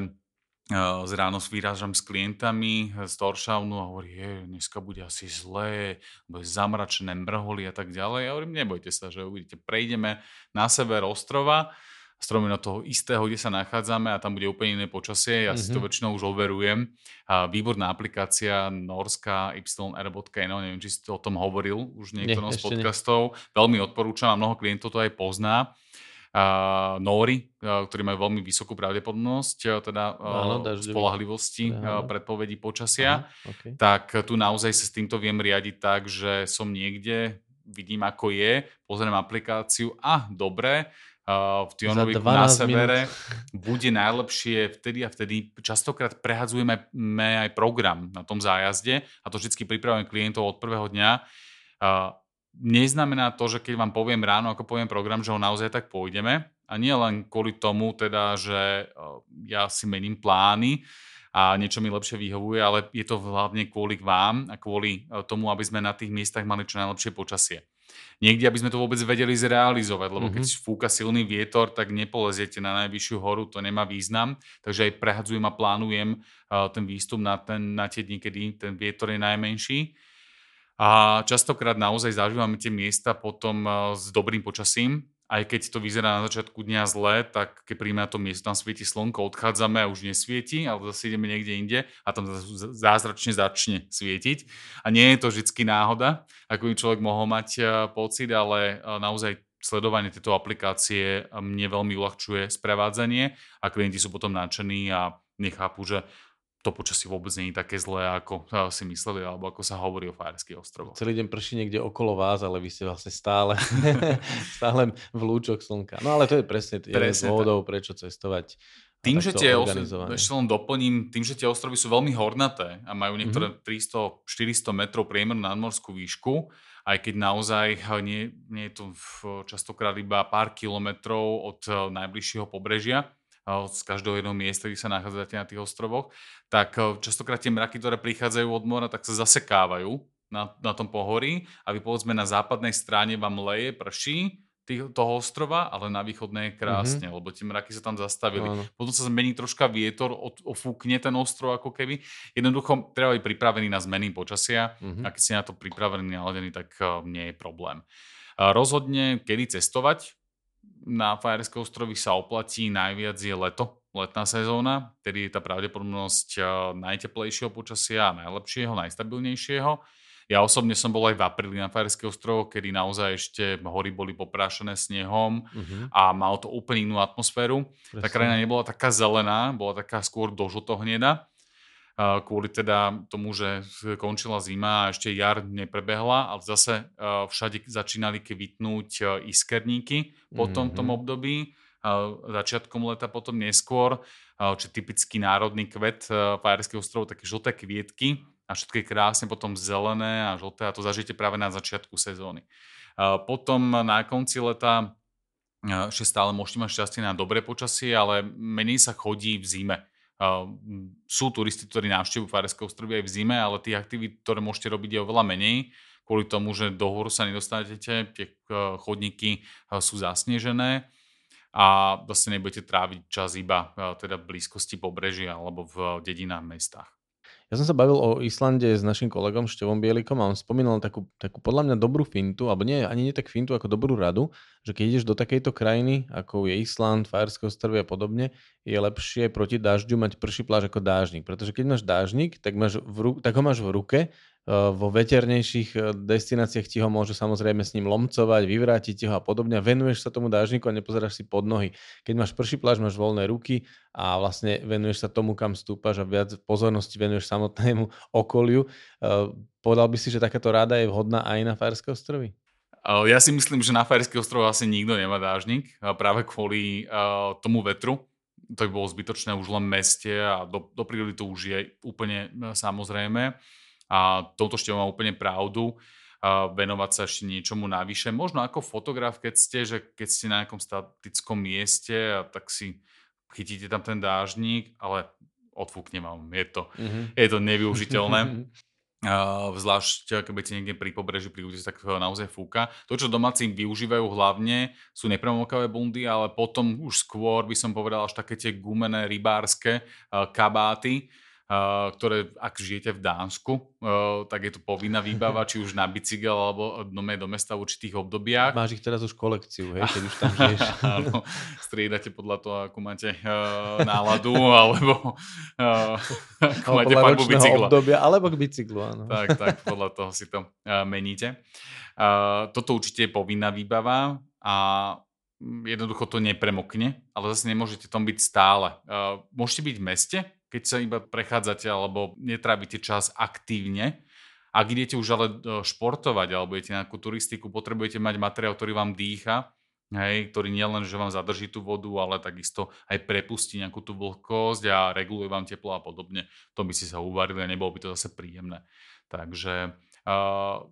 z ráno vyrážam s klientami z Toršavnu a hovorí, je, dneska bude asi zlé, bude zamračené, mrholy a tak ďalej. Ja hovorím, nebojte sa, že uvidíte, prejdeme na sever ostrova, stromy na toho istého, kde sa nachádzame a tam bude úplne iné počasie. Ja mm-hmm. si to mhm. väčšinou už overujem. A výborná aplikácia norská yr.no, neviem, či si to o tom hovoril už niekto z podcastov. Nie. Veľmi odporúčam a mnoho klientov to aj pozná. Uh, Nóri, uh, ktorí majú veľmi vysokú pravdepodobnosť uh, teda uh, spolahlivosti uh, predpovedí počasia, Aha, okay. tak tu naozaj sa s týmto viem riadiť tak, že som niekde, vidím ako je, pozriem aplikáciu a dobre, v Tionovi na severe minút. bude najlepšie vtedy a vtedy. Častokrát prehadzujeme aj program na tom zájazde a to vždy pripravujeme klientov od prvého dňa. Neznamená to, že keď vám poviem ráno, ako poviem program, že ho naozaj tak pôjdeme. A nie len kvôli tomu, teda, že ja si mením plány, a niečo mi lepšie vyhovuje, ale je to hlavne kvôli vám a kvôli tomu, aby sme na tých miestach mali čo najlepšie počasie niekde, aby sme to vôbec vedeli zrealizovať, lebo mm-hmm. keď mhm. fúka silný vietor, tak nepoleziete na najvyššiu horu, to nemá význam, takže aj prehadzujem a plánujem uh, ten výstup na, ten, na tie dni, kedy ten vietor je najmenší. A častokrát naozaj zažívame tie miesta potom uh, s dobrým počasím, aj keď to vyzerá na začiatku dňa zle, tak keď príjme na to miesto, tam svieti slnko, odchádzame a už nesvieti, ale zase ideme niekde inde a tam zázračne začne svietiť. A nie je to vždy náhoda, ako by človek mohol mať e, pocit, ale e, naozaj sledovanie tejto aplikácie mne veľmi uľahčuje sprevádzanie a klienti sú potom nadšení a nechápu, že to počasie vôbec nie je také zlé, ako si mysleli, alebo ako sa hovorí o Fajerských ostrovoch. Celý deň prší niekde okolo vás, ale vy ste vlastne stále, stále v lúčoch slnka. No ale to je presne, jeden z dôvodov, prečo cestovať. Tým, že tie ostrovy, ešte len doplním, tým, že tie ostrovy sú veľmi hornaté a majú niektoré mm-hmm. 300-400 metrov priemer nadmorskú výšku, aj keď naozaj nie, nie je to častokrát iba pár kilometrov od eh, najbližšieho pobrežia, z každého jedného miesta, kde sa nachádzate na tých ostrovoch, tak eh, častokrát tie mraky, ktoré prichádzajú od mora, tak sa zasekávajú na, na tom pohorí a vy povedzme na západnej strane vám leje, prší tých, toho ostrova, ale na východnej je krásne, mm-hmm. lebo tie mraky sa tam zastavili. Áno. Potom sa zmení troška vietor, od, ofúkne ten ostrov ako keby. Jednoducho treba byť pripravený na zmeny počasia mm-hmm. a keď ste na to pripravený, naladený, tak uh, nie je problém. Uh, rozhodne, kedy cestovať, na Fajerské ostrovy sa oplatí najviac je leto, letná sezóna, tedy je tá pravdepodobnosť eh, najteplejšieho počasia a najlepšieho, najstabilnejšieho. Ja osobne som bol aj v apríli na Fajerské ostrovo, kedy naozaj ešte hory boli poprášené snehom uh-huh. a malo to úplne inú atmosféru. Presne. Tá krajina nebola taká zelená, bola taká skôr dožltohneda kvôli teda tomu, že končila zima a ešte jar neprebehla, ale zase všade začínali kvitnúť iskerníky po mm-hmm. tom období, začiatkom leta, potom neskôr, či typický národný kvet Fajerského ostrovu, také žlté kvietky a všetko je krásne potom zelené a žlté a to zažijete práve na začiatku sezóny. Potom na konci leta ešte stále môžete mať šťastie na dobré počasie, ale menej sa chodí v zime sú turisti, ktorí navštevujú Fajerské ostrovy aj v zime, ale tých aktivít, ktoré môžete robiť je oveľa menej, kvôli tomu, že do hôru sa nedostanete, tie e, chodníky e, sú zasnežené a zase nebudete tráviť čas iba e, teda v blízkosti pobrežia alebo v dedinách, mestách. Ja som sa bavil o Islande s našim kolegom Števom Bielikom a on spomínal takú, takú podľa mňa dobrú fintu, alebo nie, ani nie tak fintu, ako dobrú radu, že keď ideš do takejto krajiny, ako je Island, Fajerské ostrovy a podobne, je lepšie proti dažďu mať prší pláž ako dážnik. Pretože keď máš dážnik, tak, máš v ru- tak ho máš v ruke vo veternejších e, destináciách ti ho môžu samozrejme s ním lomcovať, vyvrátiť ho a podobne. Venuješ sa tomu dážniku a nepozeráš si pod nohy. Keď máš prší pláž, máš voľné ruky a vlastne venuješ sa tomu, kam stúpaš a viac pozornosti venuješ samotnému okoliu. Povedal by si, že takáto ráda je vhodná aj na Fajerské ostrovy? Ja si myslím, že na Fajerských ostrovoch asi nikto nemá dážnik, práve kvôli tomu vetru. To by bolo zbytočné už len meste a do, do prírody to už je úplne samozrejme. A touto števom má úplne pravdu venovať sa ešte niečomu navyše. Možno ako fotograf, keď ste, že keď ste na nejakom statickom mieste, a tak si chytíte tam ten dážnik, ale odfúkne vám. Je to, mm-hmm. je to nevyužiteľné. Uh, zvlášť keď budete niekde pri pobreží, pri útese, tak naozaj fúka. To, čo domáci využívajú hlavne, sú nepremokavé bundy, ale potom už skôr by som povedal až také tie gumené rybárske uh, kabáty, ktoré, ak žijete v Dánsku, uh, tak je to povinná výbava, či už na bicykel alebo dome do mesta v určitých obdobiach. Máš ich teraz už kolekciu, hej, keď už tam žiješ. Áno, striedate podľa toho, ako máte uh, náladu, alebo ako máte farbu bicykla. obdobia, alebo k bicyklu, áno. Tak, tak, podľa toho si to meníte. Toto určite je povinná výbava a jednoducho to nepremokne, ale zase nemôžete tom byť stále. Môžete byť v meste, keď sa iba prechádzate alebo netrávite čas aktívne. Ak idete už ale e, športovať alebo idete na nejakú turistiku, potrebujete mať materiál, ktorý vám dýcha, hej, ktorý nielen, že vám zadrží tú vodu, ale takisto aj prepustí nejakú tú vlhkosť a reguluje vám teplo a podobne. To by si sa uvarili a nebolo by to zase príjemné. Takže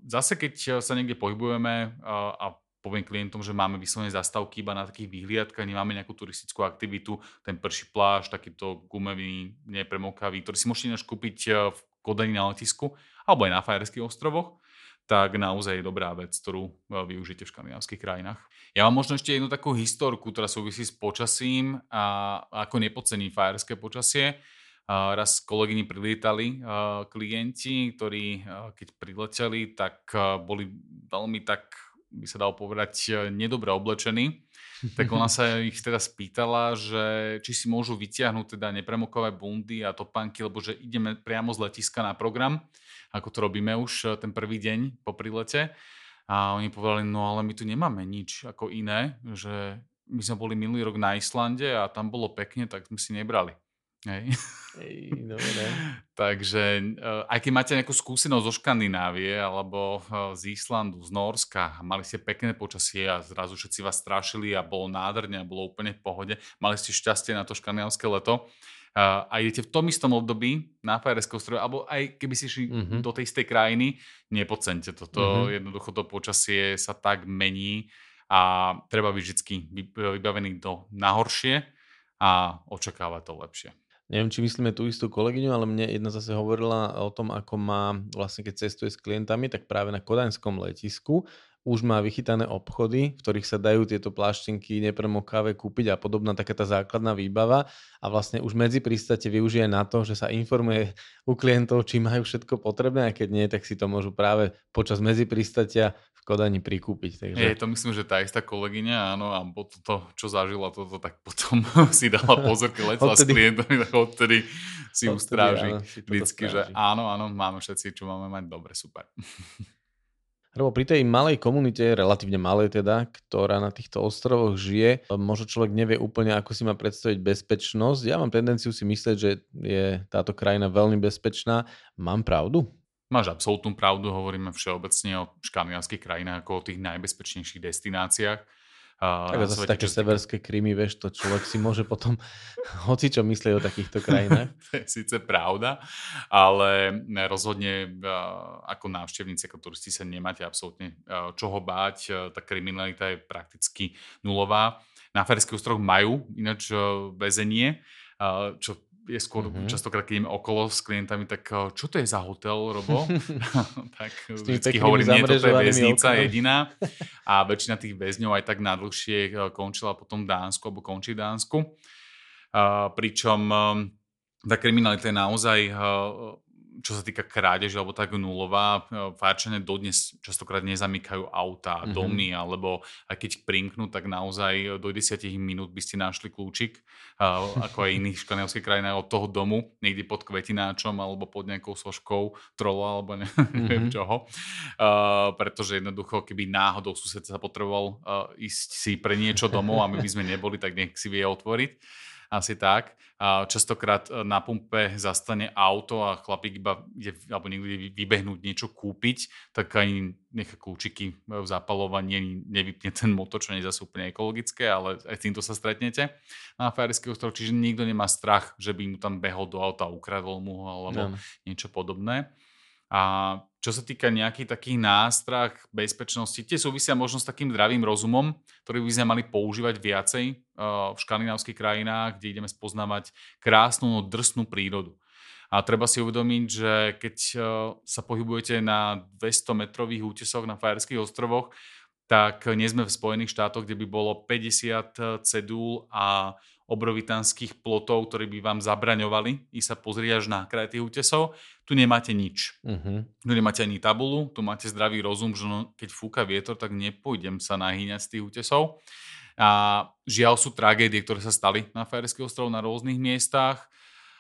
zase keď sa niekde pohybujeme a poviem klientom, že máme vyslovene zastávky iba na takých výhliadkách, nemáme nejakú turistickú aktivitu, ten prší pláž, takýto gumový, nepremokavý, ktorý si môžete kúpiť eh, v Kodani na letisku alebo aj na Fajerských ostrovoch, tak naozaj je dobrá vec, ktorú eh, využijete v škandinávskych krajinách. Ja mám možno ešte jednu takú historku, ktorá súvisí s počasím a ako nepodcení fajerské počasie. Raz kolegyni prilietali klienti, ktorí keď prileteli, tak boli veľmi tak by sa dalo povedať, e, nedobre oblečení. Tak ona sa ich teda spýtala, že či si môžu vytiahnuť teda nepremokové bundy a topánky, lebo že ideme priamo z letiska na program, ako to robíme už e, ten prvý deň po prilete. A oni povedali, no ale my tu nemáme nič ako iné, že my sme boli minulý rok na Islande a tam bolo pekne, tak sme si nebrali. Hej. Ej, dobre. Takže uh, aj keď máte nejakú skúsenosť zo Škandinávie alebo uh, z Islandu, z Norska mali ste pekné počasie a zrazu všetci vás strašili a bolo nádherne a bolo úplne v pohode, mali ste šťastie na to škandinávské leto uh, a idete v tom istom období na Fajerské ostrove, alebo aj keby si šli mm-hmm. do tej istej krajiny, nepodcente toto. Mm-hmm. Jednoducho to počasie sa tak mení a treba byť vždy vybavený do nahoršie a očakávať to lepšie. Neviem, či myslíme tú istú kolegyňu, ale mne jedna zase hovorila o tom, ako má, vlastne keď cestuje s klientami, tak práve na kodaňskom letisku už má vychytané obchody, v ktorých sa dajú tieto pláštenky nepremokavé kúpiť a podobná taká tá základná výbava a vlastne už medzi pristate využije na to, že sa informuje u klientov, či majú všetko potrebné a keď nie, tak si to môžu práve počas medzi pristatia v Kodani prikúpiť. Takže... Je, to myslím, že tá istá kolegyňa, áno, a toto, čo zažila toto, tak potom si dala pozor, keď letela odtedy... s klientami, tak odtedy si odtedy, ustráži áno, si vždycky, že áno, áno, máme všetci, čo máme mať, dobre, super. Lebo pri tej malej komunite, relatívne malej teda, ktorá na týchto ostrovoch žije, možno človek nevie úplne, ako si má predstaviť bezpečnosť. Ja mám tendenciu si myslieť, že je táto krajina veľmi bezpečná. Mám pravdu? Máš absolútnu pravdu, hovoríme všeobecne o škandinávskych krajinách ako o tých najbezpečnejších destináciách tak a zase také severské krymy, vieš, to človek si môže potom hoci čo myslieť o takýchto krajinách. to je síce pravda, ale rozhodne ako návštevníci, ako turisti sa nemáte absolútne čoho báť. Tá kriminalita je prakticky nulová. Na Ferských ostrovoch majú ináč väzenie, čo je skôr mm-hmm. častokrát, keď ideme okolo s klientami, tak eh, čo to je za hotel, Robo? tak vždycky hovorím, nie, toto je väznica okolo. jediná. A väčšina tých väzňov aj tak nadlhšie eh, končila potom v Dánsku, alebo končí v Dánsku. Uh, pričom um, tá kriminalita je naozaj uh, čo sa týka krádeže, alebo tak nulová. Fajrčania dodnes častokrát nezamykajú auta, mm-hmm. domy, alebo aj keď primknú, tak naozaj do 10 minút by ste našli kľúčik, ako aj iných škandinávskych krajinách od toho domu, niekde pod kvetináčom, alebo pod nejakou soškou trola, alebo neviem mm-hmm. čoho. Uh, pretože jednoducho, keby náhodou sused sa potreboval uh, ísť si pre niečo domov a my by sme neboli, tak nech si vie otvoriť asi tak. Častokrát e, na pumpe zastane auto a chlapík iba ide, alebo niekto ide vybehnúť niečo kúpiť, tak ani nechá kľúčiky v zapalovaní, nevypne ten motor, čo nie je zase úplne ekologické, ale aj týmto sa stretnete na Fajerský ostrov, čiže nikto nemá strach, že by mu tam behol do auta, ukradol mu ho alebo no. niečo podobné. A čo sa týka nejakých takých nástrah bezpečnosti, tie súvisia možno s takým zdravým rozumom, ktorý by sme mali používať viacej uh, v škandinávskych krajinách, kde ideme spoznávať krásnu, no drsnú prírodu. A treba si uvedomiť, že keď uh, sa pohybujete na 200 metrových útesoch na Fajerských ostrovoch, tak nie sme v Spojených štátoch, kde by bolo 50 cedúl a obrovitanských plotov, ktorí by vám zabraňovali i sa pozrieť až na kraj tých útesov. Tu nemáte nič. Uh-huh. Tu nemáte ani tabulu, tu máte zdravý rozum, že no, keď fúka vietor, tak nepôjdem sa nahýňať z tých útesov. A žiaľ sú tragédie, ktoré sa stali na Fajerský ostrov na rôznych miestach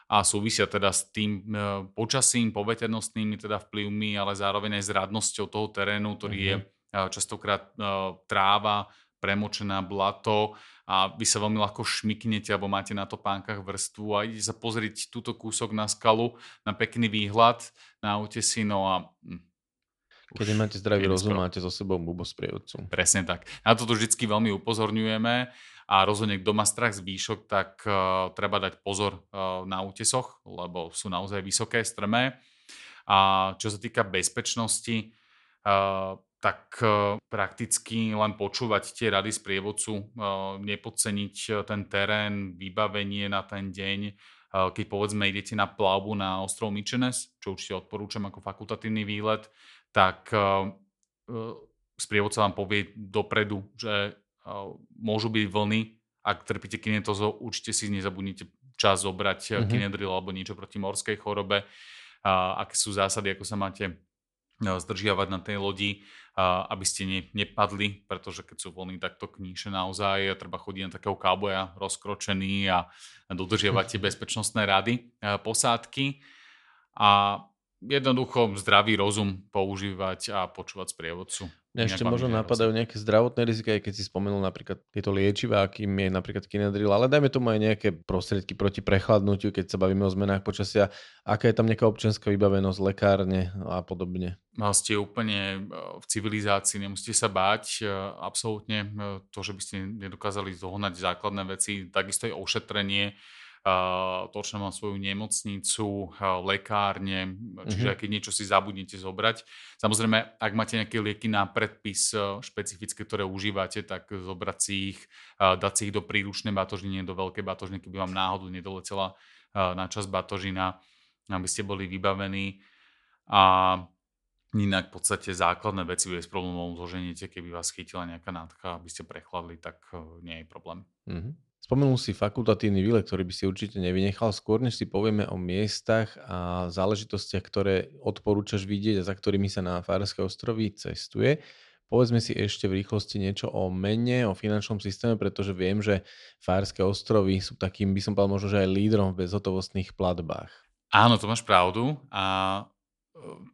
a súvisia teda s tým e, počasím, poveternostnými teda vplyvmi, ale zároveň aj s radnosťou toho terénu, ktorý uh-huh. je e, častokrát e, tráva, premočená blato a vy sa veľmi ľahko šmiknete alebo máte na to pánkach vrstvu a idete sa pozrieť túto kúsok na skalu, na pekný výhľad na si, no a hm, keď nemáte zdravý rozum, máte so sebou bubo sprievodcu. Presne tak. Na toto vždy veľmi upozorňujeme a rozhodne, kto má strach z výšok, tak uh, treba dať pozor uh, na útesoch, lebo sú naozaj vysoké, strmé. A čo sa týka bezpečnosti, uh, tak e, prakticky len počúvať tie rady z prievodcu, e, nepodceniť e, ten terén, vybavenie na ten deň, keď povedzme idete na plavbu na ostrov Michenes, čo určite odporúčam ako fakultatívny výlet, tak sprievodca vám povie dopredu, že môžu byť vlny, ak trpíte kinetozou, určite si nezabudnite čas zobrať mm-hmm. kinedril alebo niečo proti morskej chorobe, aké sú zásady, ako sa máte zdržiavať na tej lodi, aby ste ne, nepadli, pretože keď sú voľní takto kníše naozaj, treba chodiť na takého káboja rozkročený a dodržiavať tie bezpečnostné rady posádky. A jednoducho zdravý rozum používať a počúvať sprievodcu. Ešte možno napadajú nejaké zdravotné rizika, aj keď si spomenul napríklad tieto liečivá, akým je napríklad kinedril, ale dajme tomu aj nejaké prostriedky proti prechladnutiu, keď sa bavíme o zmenách počasia. Aká je tam nejaká občianská vybavenosť, lekárne a podobne? No, ste úplne e, v civilizácii, nemusíte sa báť. E, absolútne e, to, že by ste nedokázali zohnať základné veci, takisto aj ošetrenie to, má svoju nemocnicu, lekárne, čiže mm-hmm. keď niečo si zabudnete zobrať. Samozrejme, ak máte nejaké lieky na predpis špecifické, ktoré užívate, tak zobrať si ich, dať si ich do príručnej batožiny, do veľkej batožiny, keby vám náhodou nedoletela na čas batožina, aby ste boli vybavení. A inak v podstate základné veci bez problémov zoženiete, keby vás chytila nejaká nádcha, aby ste prechladli, tak nie je problém. Mm-hmm. Spomenul si fakultatívny výlet, ktorý by si určite nevynechal. Skôr než si povieme o miestach a záležitostiach, ktoré odporúčaš vidieť a za ktorými sa na Fárske ostrovy cestuje, povedzme si ešte v rýchlosti niečo o mene, o finančnom systéme, pretože viem, že Fárske ostrovy sú takým, by som povedal možno, že aj lídrom v bezhotovostných platbách. Áno, to máš pravdu. A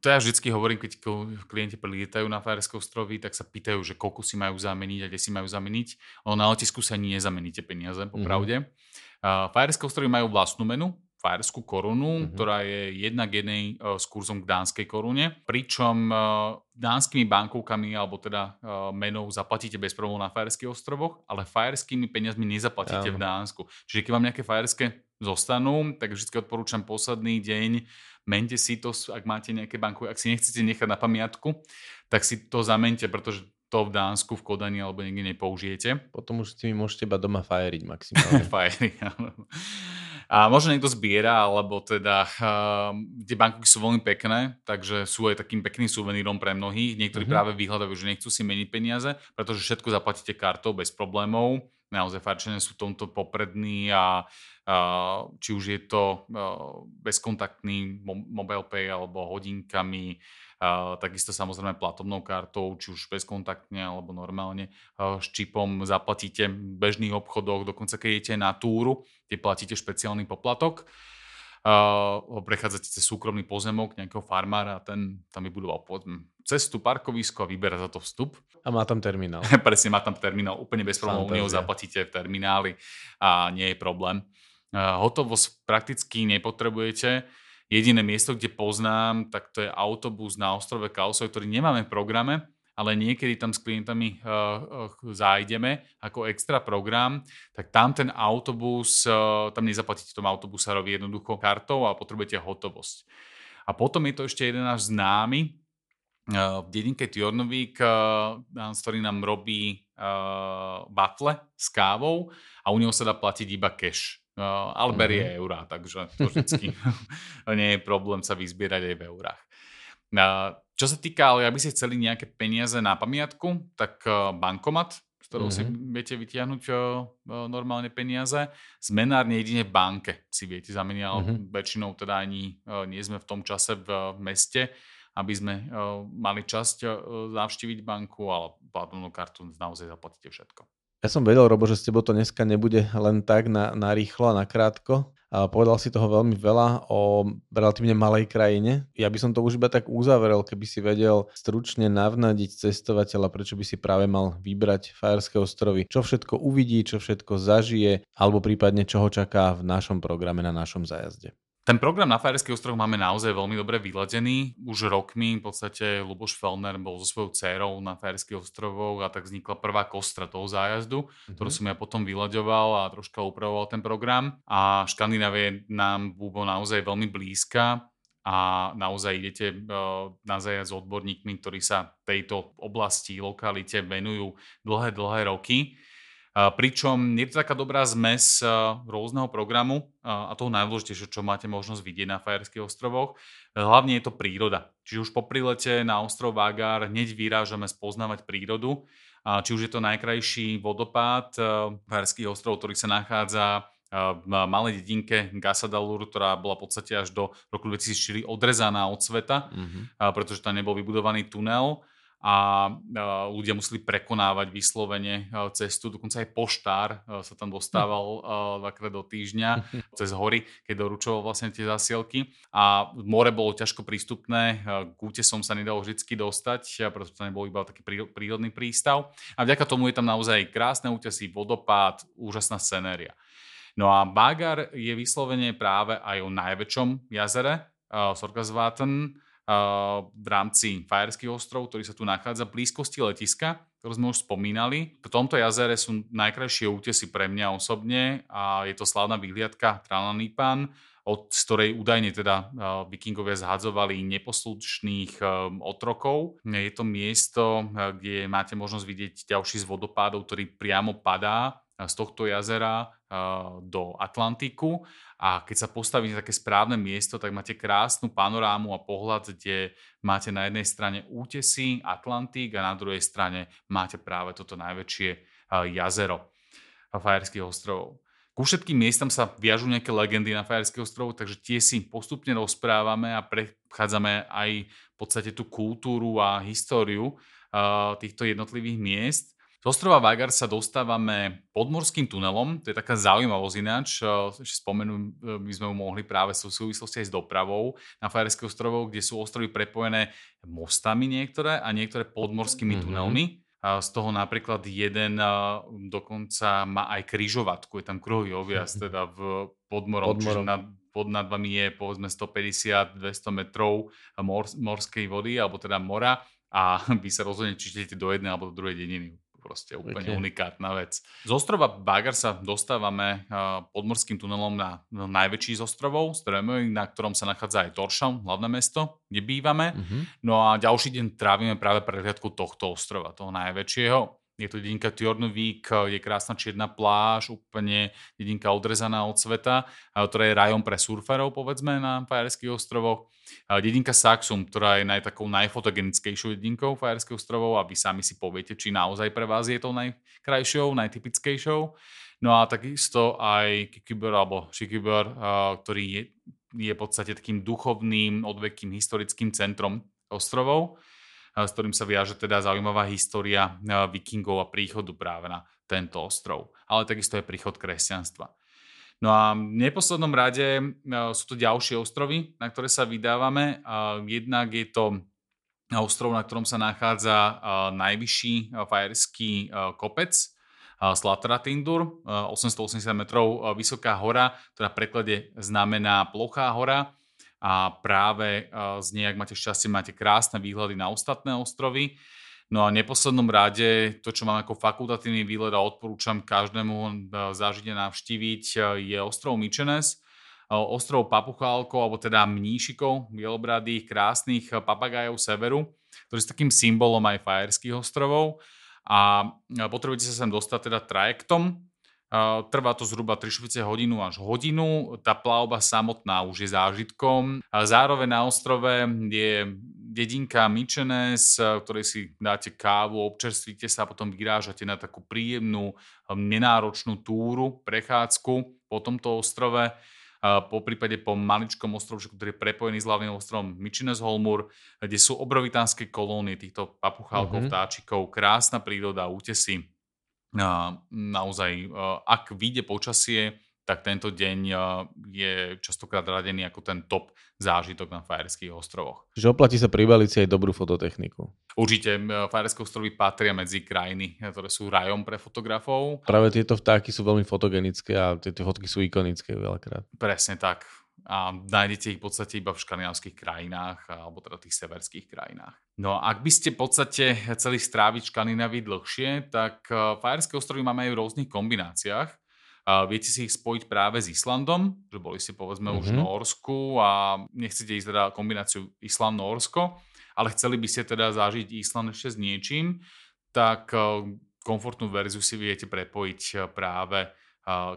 to ja vždycky hovorím, keď klienti prilietajú na Fajerské ostrovy, tak sa pýtajú, že koľko si majú zameniť a kde si majú zameniť. Ono na letisku sa nezameníte peniaze, popravde. Mm-hmm. Uh, Fajerské ostrovy majú vlastnú menu, fajerskú korunu, mm-hmm. ktorá je jednak jednej uh, s kurzom k dánskej korune, pričom uh, dánskymi bankovkami alebo teda uh, menou zaplatíte bez problémov na fajerských ostrovoch, ale fajerskými peniazmi nezaplatíte ja. v Dánsku. Čiže keď vám nejaké fajerské zostanú, tak vždy odporúčam posledný deň mente si to, ak máte nejaké banku, ak si nechcete nechať na pamiatku, tak si to zamente, pretože to v Dánsku, v Kodani alebo niekde nepoužijete. Potom už si mi môžete iba doma fajeriť maximálne. fajeriť, A možno niekto zbiera, alebo teda uh, tie banky sú veľmi pekné, takže sú aj takým pekným suvenírom pre mnohých. Niektorí uh-huh. práve vyhľadajú, že nechcú si meniť peniaze, pretože všetko zaplatíte kartou bez problémov Naozaj Farčania sú tomto poprední a či už je to bezkontaktný mobile pay alebo hodinkami, takisto samozrejme platobnou kartou, či už bezkontaktne alebo normálne s čipom zaplatíte v bežných obchodoch, dokonca keď idete na túru, kde platíte špeciálny poplatok uh, prechádzate cez súkromný pozemok nejakého farmára a ten tam vybudoval povedzme cestu, parkovisko a vyberá za to vstup. A má tam terminál. Presne, má tam terminál, úplne bez problémov, u neho zaplatíte v termináli a nie je problém. Hotovosť prakticky nepotrebujete. Jediné miesto, kde poznám, tak to je autobus na ostrove Kausoj, ktorý nemáme v programe, ale niekedy tam s klientami uh, uh, zájdeme ako extra program, tak tam ten autobus, uh, tam nezaplatíte tomu autobusárovi jednoducho kartou a potrebujete hotovosť. A potom je to ešte jeden náš známy, v dedinke Tjornovík, ktorý nám robí batle s kávou a u neho sa dá platiť iba cash. Ale berie mm-hmm. eurá, takže to vždycky nie je problém sa vyzbierať aj v eurách. Čo sa týka, ale aby ste chceli nejaké peniaze na pamiatku, tak eh, bankomat, z ktorou mm-hmm. si mhm. viete vytiahnuť eh, eh, normálne peniaze. Zmenárne jedine v banke si viete zameniť, ale mm-hmm. väčšinou teda ani nie sme v tom čase v meste, aby sme mali časť navštíviť banku, ale platobnú kartu naozaj zaplatíte všetko. Ja som vedel, Robo, že s tebou to dneska nebude len tak na, na rýchlo a na krátko. A povedal si toho veľmi veľa o relatívne malej krajine. Ja by som to už iba tak uzavrel, keby si vedel stručne navnadiť cestovateľa, prečo by si práve mal vybrať Fajerské ostrovy. Čo všetko uvidí, čo všetko zažije, alebo prípadne čo ho čaká v našom programe na našom zájazde. Ten program na Fajerských ostrovoch máme naozaj veľmi dobre vyladený. Už rokmi v podstate Luboš Fellner bol so svojou dcerou na Fajerských ostrovoch a tak vznikla prvá kostra toho zájazdu, mm-hmm. ktorú som ja potom vyľaďoval a troška upravoval ten program. A Škandinávie nám bolo naozaj veľmi blízka a naozaj idete na zájazd s odborníkmi, ktorí sa tejto oblasti, lokalite venujú dlhé, dlhé roky. Pričom je to taká dobrá zmes rôzneho programu a toho najdôležitejšie, čo máte možnosť vidieť na Fajerských ostrovoch. Hlavne je to príroda. Čiže už po prilete na ostrov Vágar hneď vyrážame spoznávať prírodu. Či už je to najkrajší vodopád Fajerských ostrovov, ktorý sa nachádza v malej dedinke Gasadalur, ktorá bola v podstate až do roku 2004 odrezaná od sveta, mm-hmm. pretože tam nebol vybudovaný tunel a ľudia museli prekonávať vyslovene cestu. Dokonca aj poštár sa tam dostával dvakrát do týždňa cez hory, keď doručoval vlastne tie zasielky. A more bolo ťažko prístupné, k útesom sa nedalo vždy dostať, pretože to nebol iba taký prírodný prístav. A vďaka tomu je tam naozaj krásne útesy, vodopád, úžasná scenéria. No a Bagar je vyslovene práve aj o najväčšom jazere, Sorgasvaten, v rámci Fajerských ostrov, ktorý sa tu nachádza v blízkosti letiska, ktoré sme už spomínali. V tomto jazere sú najkrajšie útesy pre mňa osobne a je to slávna vyhliadka Tralanípan, od z ktorej údajne teda vikingovia zhadzovali neposlušných otrokov. Je to miesto, kde máte možnosť vidieť ďalší z vodopádov, ktorý priamo padá z tohto jazera do Atlantiku a keď sa postavíte také správne miesto, tak máte krásnu panorámu a pohľad, kde máte na jednej strane útesy, Atlantik a na druhej strane máte práve toto najväčšie jazero Fajerských ostrovov. Ku všetkým miestam sa viažú nejaké legendy na Fajerských ostrovoch, takže tie si postupne rozprávame a prechádzame aj v podstate tú kultúru a históriu týchto jednotlivých miest. Z ostrova Vagar sa dostávame podmorským tunelom, to je taká zaujímavosť ináč, ešte spomenú, my sme ju mohli práve v súvislosti aj s dopravou na Fajerských ostrovoch, kde sú ostrovy prepojené mostami niektoré a niektoré podmorskými mm-hmm. tunelmi. Z toho napríklad jeden dokonca má aj kryžovatku, je tam kruhový objazd teda v podmorom, podmorom. čiže nad, pod nad vami je povedzme 150-200 metrov mor, morskej vody alebo teda mora a vy sa rozhodnete, či idete do jednej alebo do druhej dediny proste úplne okay. unikátna vec. Z ostrova Bagar sa dostávame podmorským tunelom na, najväčší z ostrovov, Strömöy, na ktorom sa nachádza aj Toršam, hlavné mesto, kde bývame. Uh-huh. No a ďalší deň trávime práve prehliadku tohto ostrova, toho najväčšieho. Je to dedinka Tjornvík, je krásna čierna pláž, úplne dedinka odrezaná od sveta, ktorá je rajom pre surferov, povedzme, na Fajerských ostrovoch. Dedinka Saxum, ktorá je naj, takou najfotogenickejšou dedinkou Fajerských ostrovov a vy sami si poviete, či naozaj pre vás je to najkrajšou, najtypickejšou. No a takisto aj Kikiber alebo Šikiber, ktorý je, je v podstate takým duchovným, odvekým historickým centrom ostrovov s ktorým sa viaže teda zaujímavá história vikingov a príchodu práve na tento ostrov. Ale takisto je príchod kresťanstva. No a v neposlednom rade sú to ďalšie ostrovy, na ktoré sa vydávame. Jednak je to ostrov, na ktorom sa nachádza najvyšší fajerský kopec, Slatratindur, 880 metrov vysoká hora, ktorá v preklade znamená plochá hora a práve z nej, ak máte šťastie, máte krásne výhľady na ostatné ostrovy. No a v neposlednom rade, to, čo mám ako fakultatívny výlet a odporúčam každému zažiť a navštíviť, je ostrov Myčenes, ostrov Papuchálkov, alebo teda mníšikov, bielobradých, krásnych papagajov severu, ktorý je takým symbolom aj Fajerských ostrovov. A potrebujete sa sem dostať teda trajektom, Trvá to zhruba 3 hodinu až hodinu. Tá plavba samotná už je zážitkom. Zároveň na ostrove je dedinka Myčenes, ktorej si dáte kávu, občerstvíte sa a potom vyrážate na takú príjemnú, nenáročnú túru, prechádzku po tomto ostrove po prípade po maličkom ostrovčeku, ktorý je prepojený s hlavným ostrovom Holmur, kde sú obrovitánske kolónie týchto papuchálkov, mm-hmm. vtáčikov, krásna príroda, útesy naozaj, ak vyjde počasie, tak tento deň je častokrát radený ako ten top zážitok na Fajerských ostrovoch. Že oplatí sa pribaliť si aj dobrú fototechniku. Určite, Fajerské ostrovy patria medzi krajiny, ktoré sú rajom pre fotografov. Práve tieto vtáky sú veľmi fotogenické a tieto fotky sú ikonické veľakrát. Presne tak a nájdete ich v podstate iba v škandinávskych krajinách alebo teda tých severských krajinách. No a ak by ste v podstate chceli stráviť Škandinávii dlhšie, tak eh, Fajerské ostrovy máme aj v rôznych kombináciách. Viete si ich spojiť práve s Islandom, že boli si povedzme mm-hmm. už v mhm. Norsku a nechcete ísť teda kombináciu Island-Norsko, ale chceli by ste teda zažiť Island ešte s niečím, tak eh, komfortnú verziu si viete prepojiť práve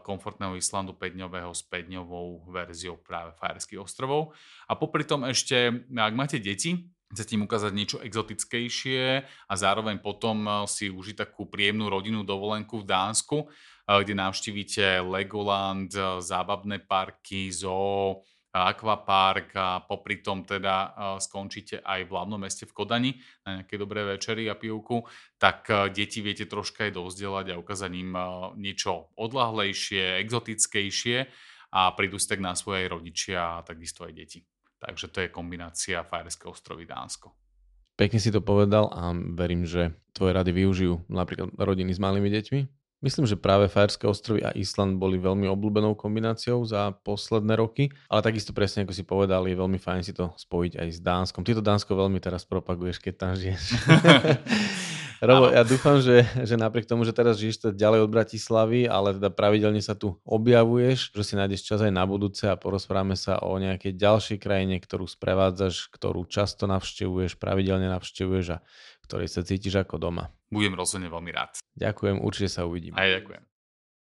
komfortného Islandu 5-dňového s 5-dňovou verziou práve Fajerských ostrovov. A popri tom ešte, ak máte deti, chcete im ukázať niečo exotickejšie a zároveň potom si užiť takú príjemnú rodinnú dovolenku v Dánsku, kde navštívite Legoland, zábavné parky, zoo, akvapark a popri tom teda skončíte aj v hlavnom meste v Kodani na nejaké dobré večery a pivku, tak deti viete troška aj dozdelať a ukázať im niečo odlahlejšie, exotickejšie a prídu si tak na svoje rodičia a takisto aj deti. Takže to je kombinácia Fajerské ostrovy Dánsko. Pekne si to povedal a verím, že tvoje rady využijú napríklad rodiny s malými deťmi. Myslím, že práve Fajerské ostrovy a Island boli veľmi obľúbenou kombináciou za posledné roky, ale takisto presne ako si povedal, je veľmi fajn si to spojiť aj s Dánskom. Ty to Dánsko veľmi teraz propaguješ, keď tam žiješ. Robo, ja dúfam, že, že napriek tomu, že teraz žiješ ďalej od Bratislavy, ale teda pravidelne sa tu objavuješ, že si nájdeš čas aj na budúce a porozprávame sa o nejakej ďalšej krajine, ktorú sprevádzaš, ktorú často navštevuješ, pravidelne navštevuješ a ktorej sa cítiš ako doma. Budem rozhodne veľmi rád. Ďakujem, určite sa uvidíme. Aj ďakujem.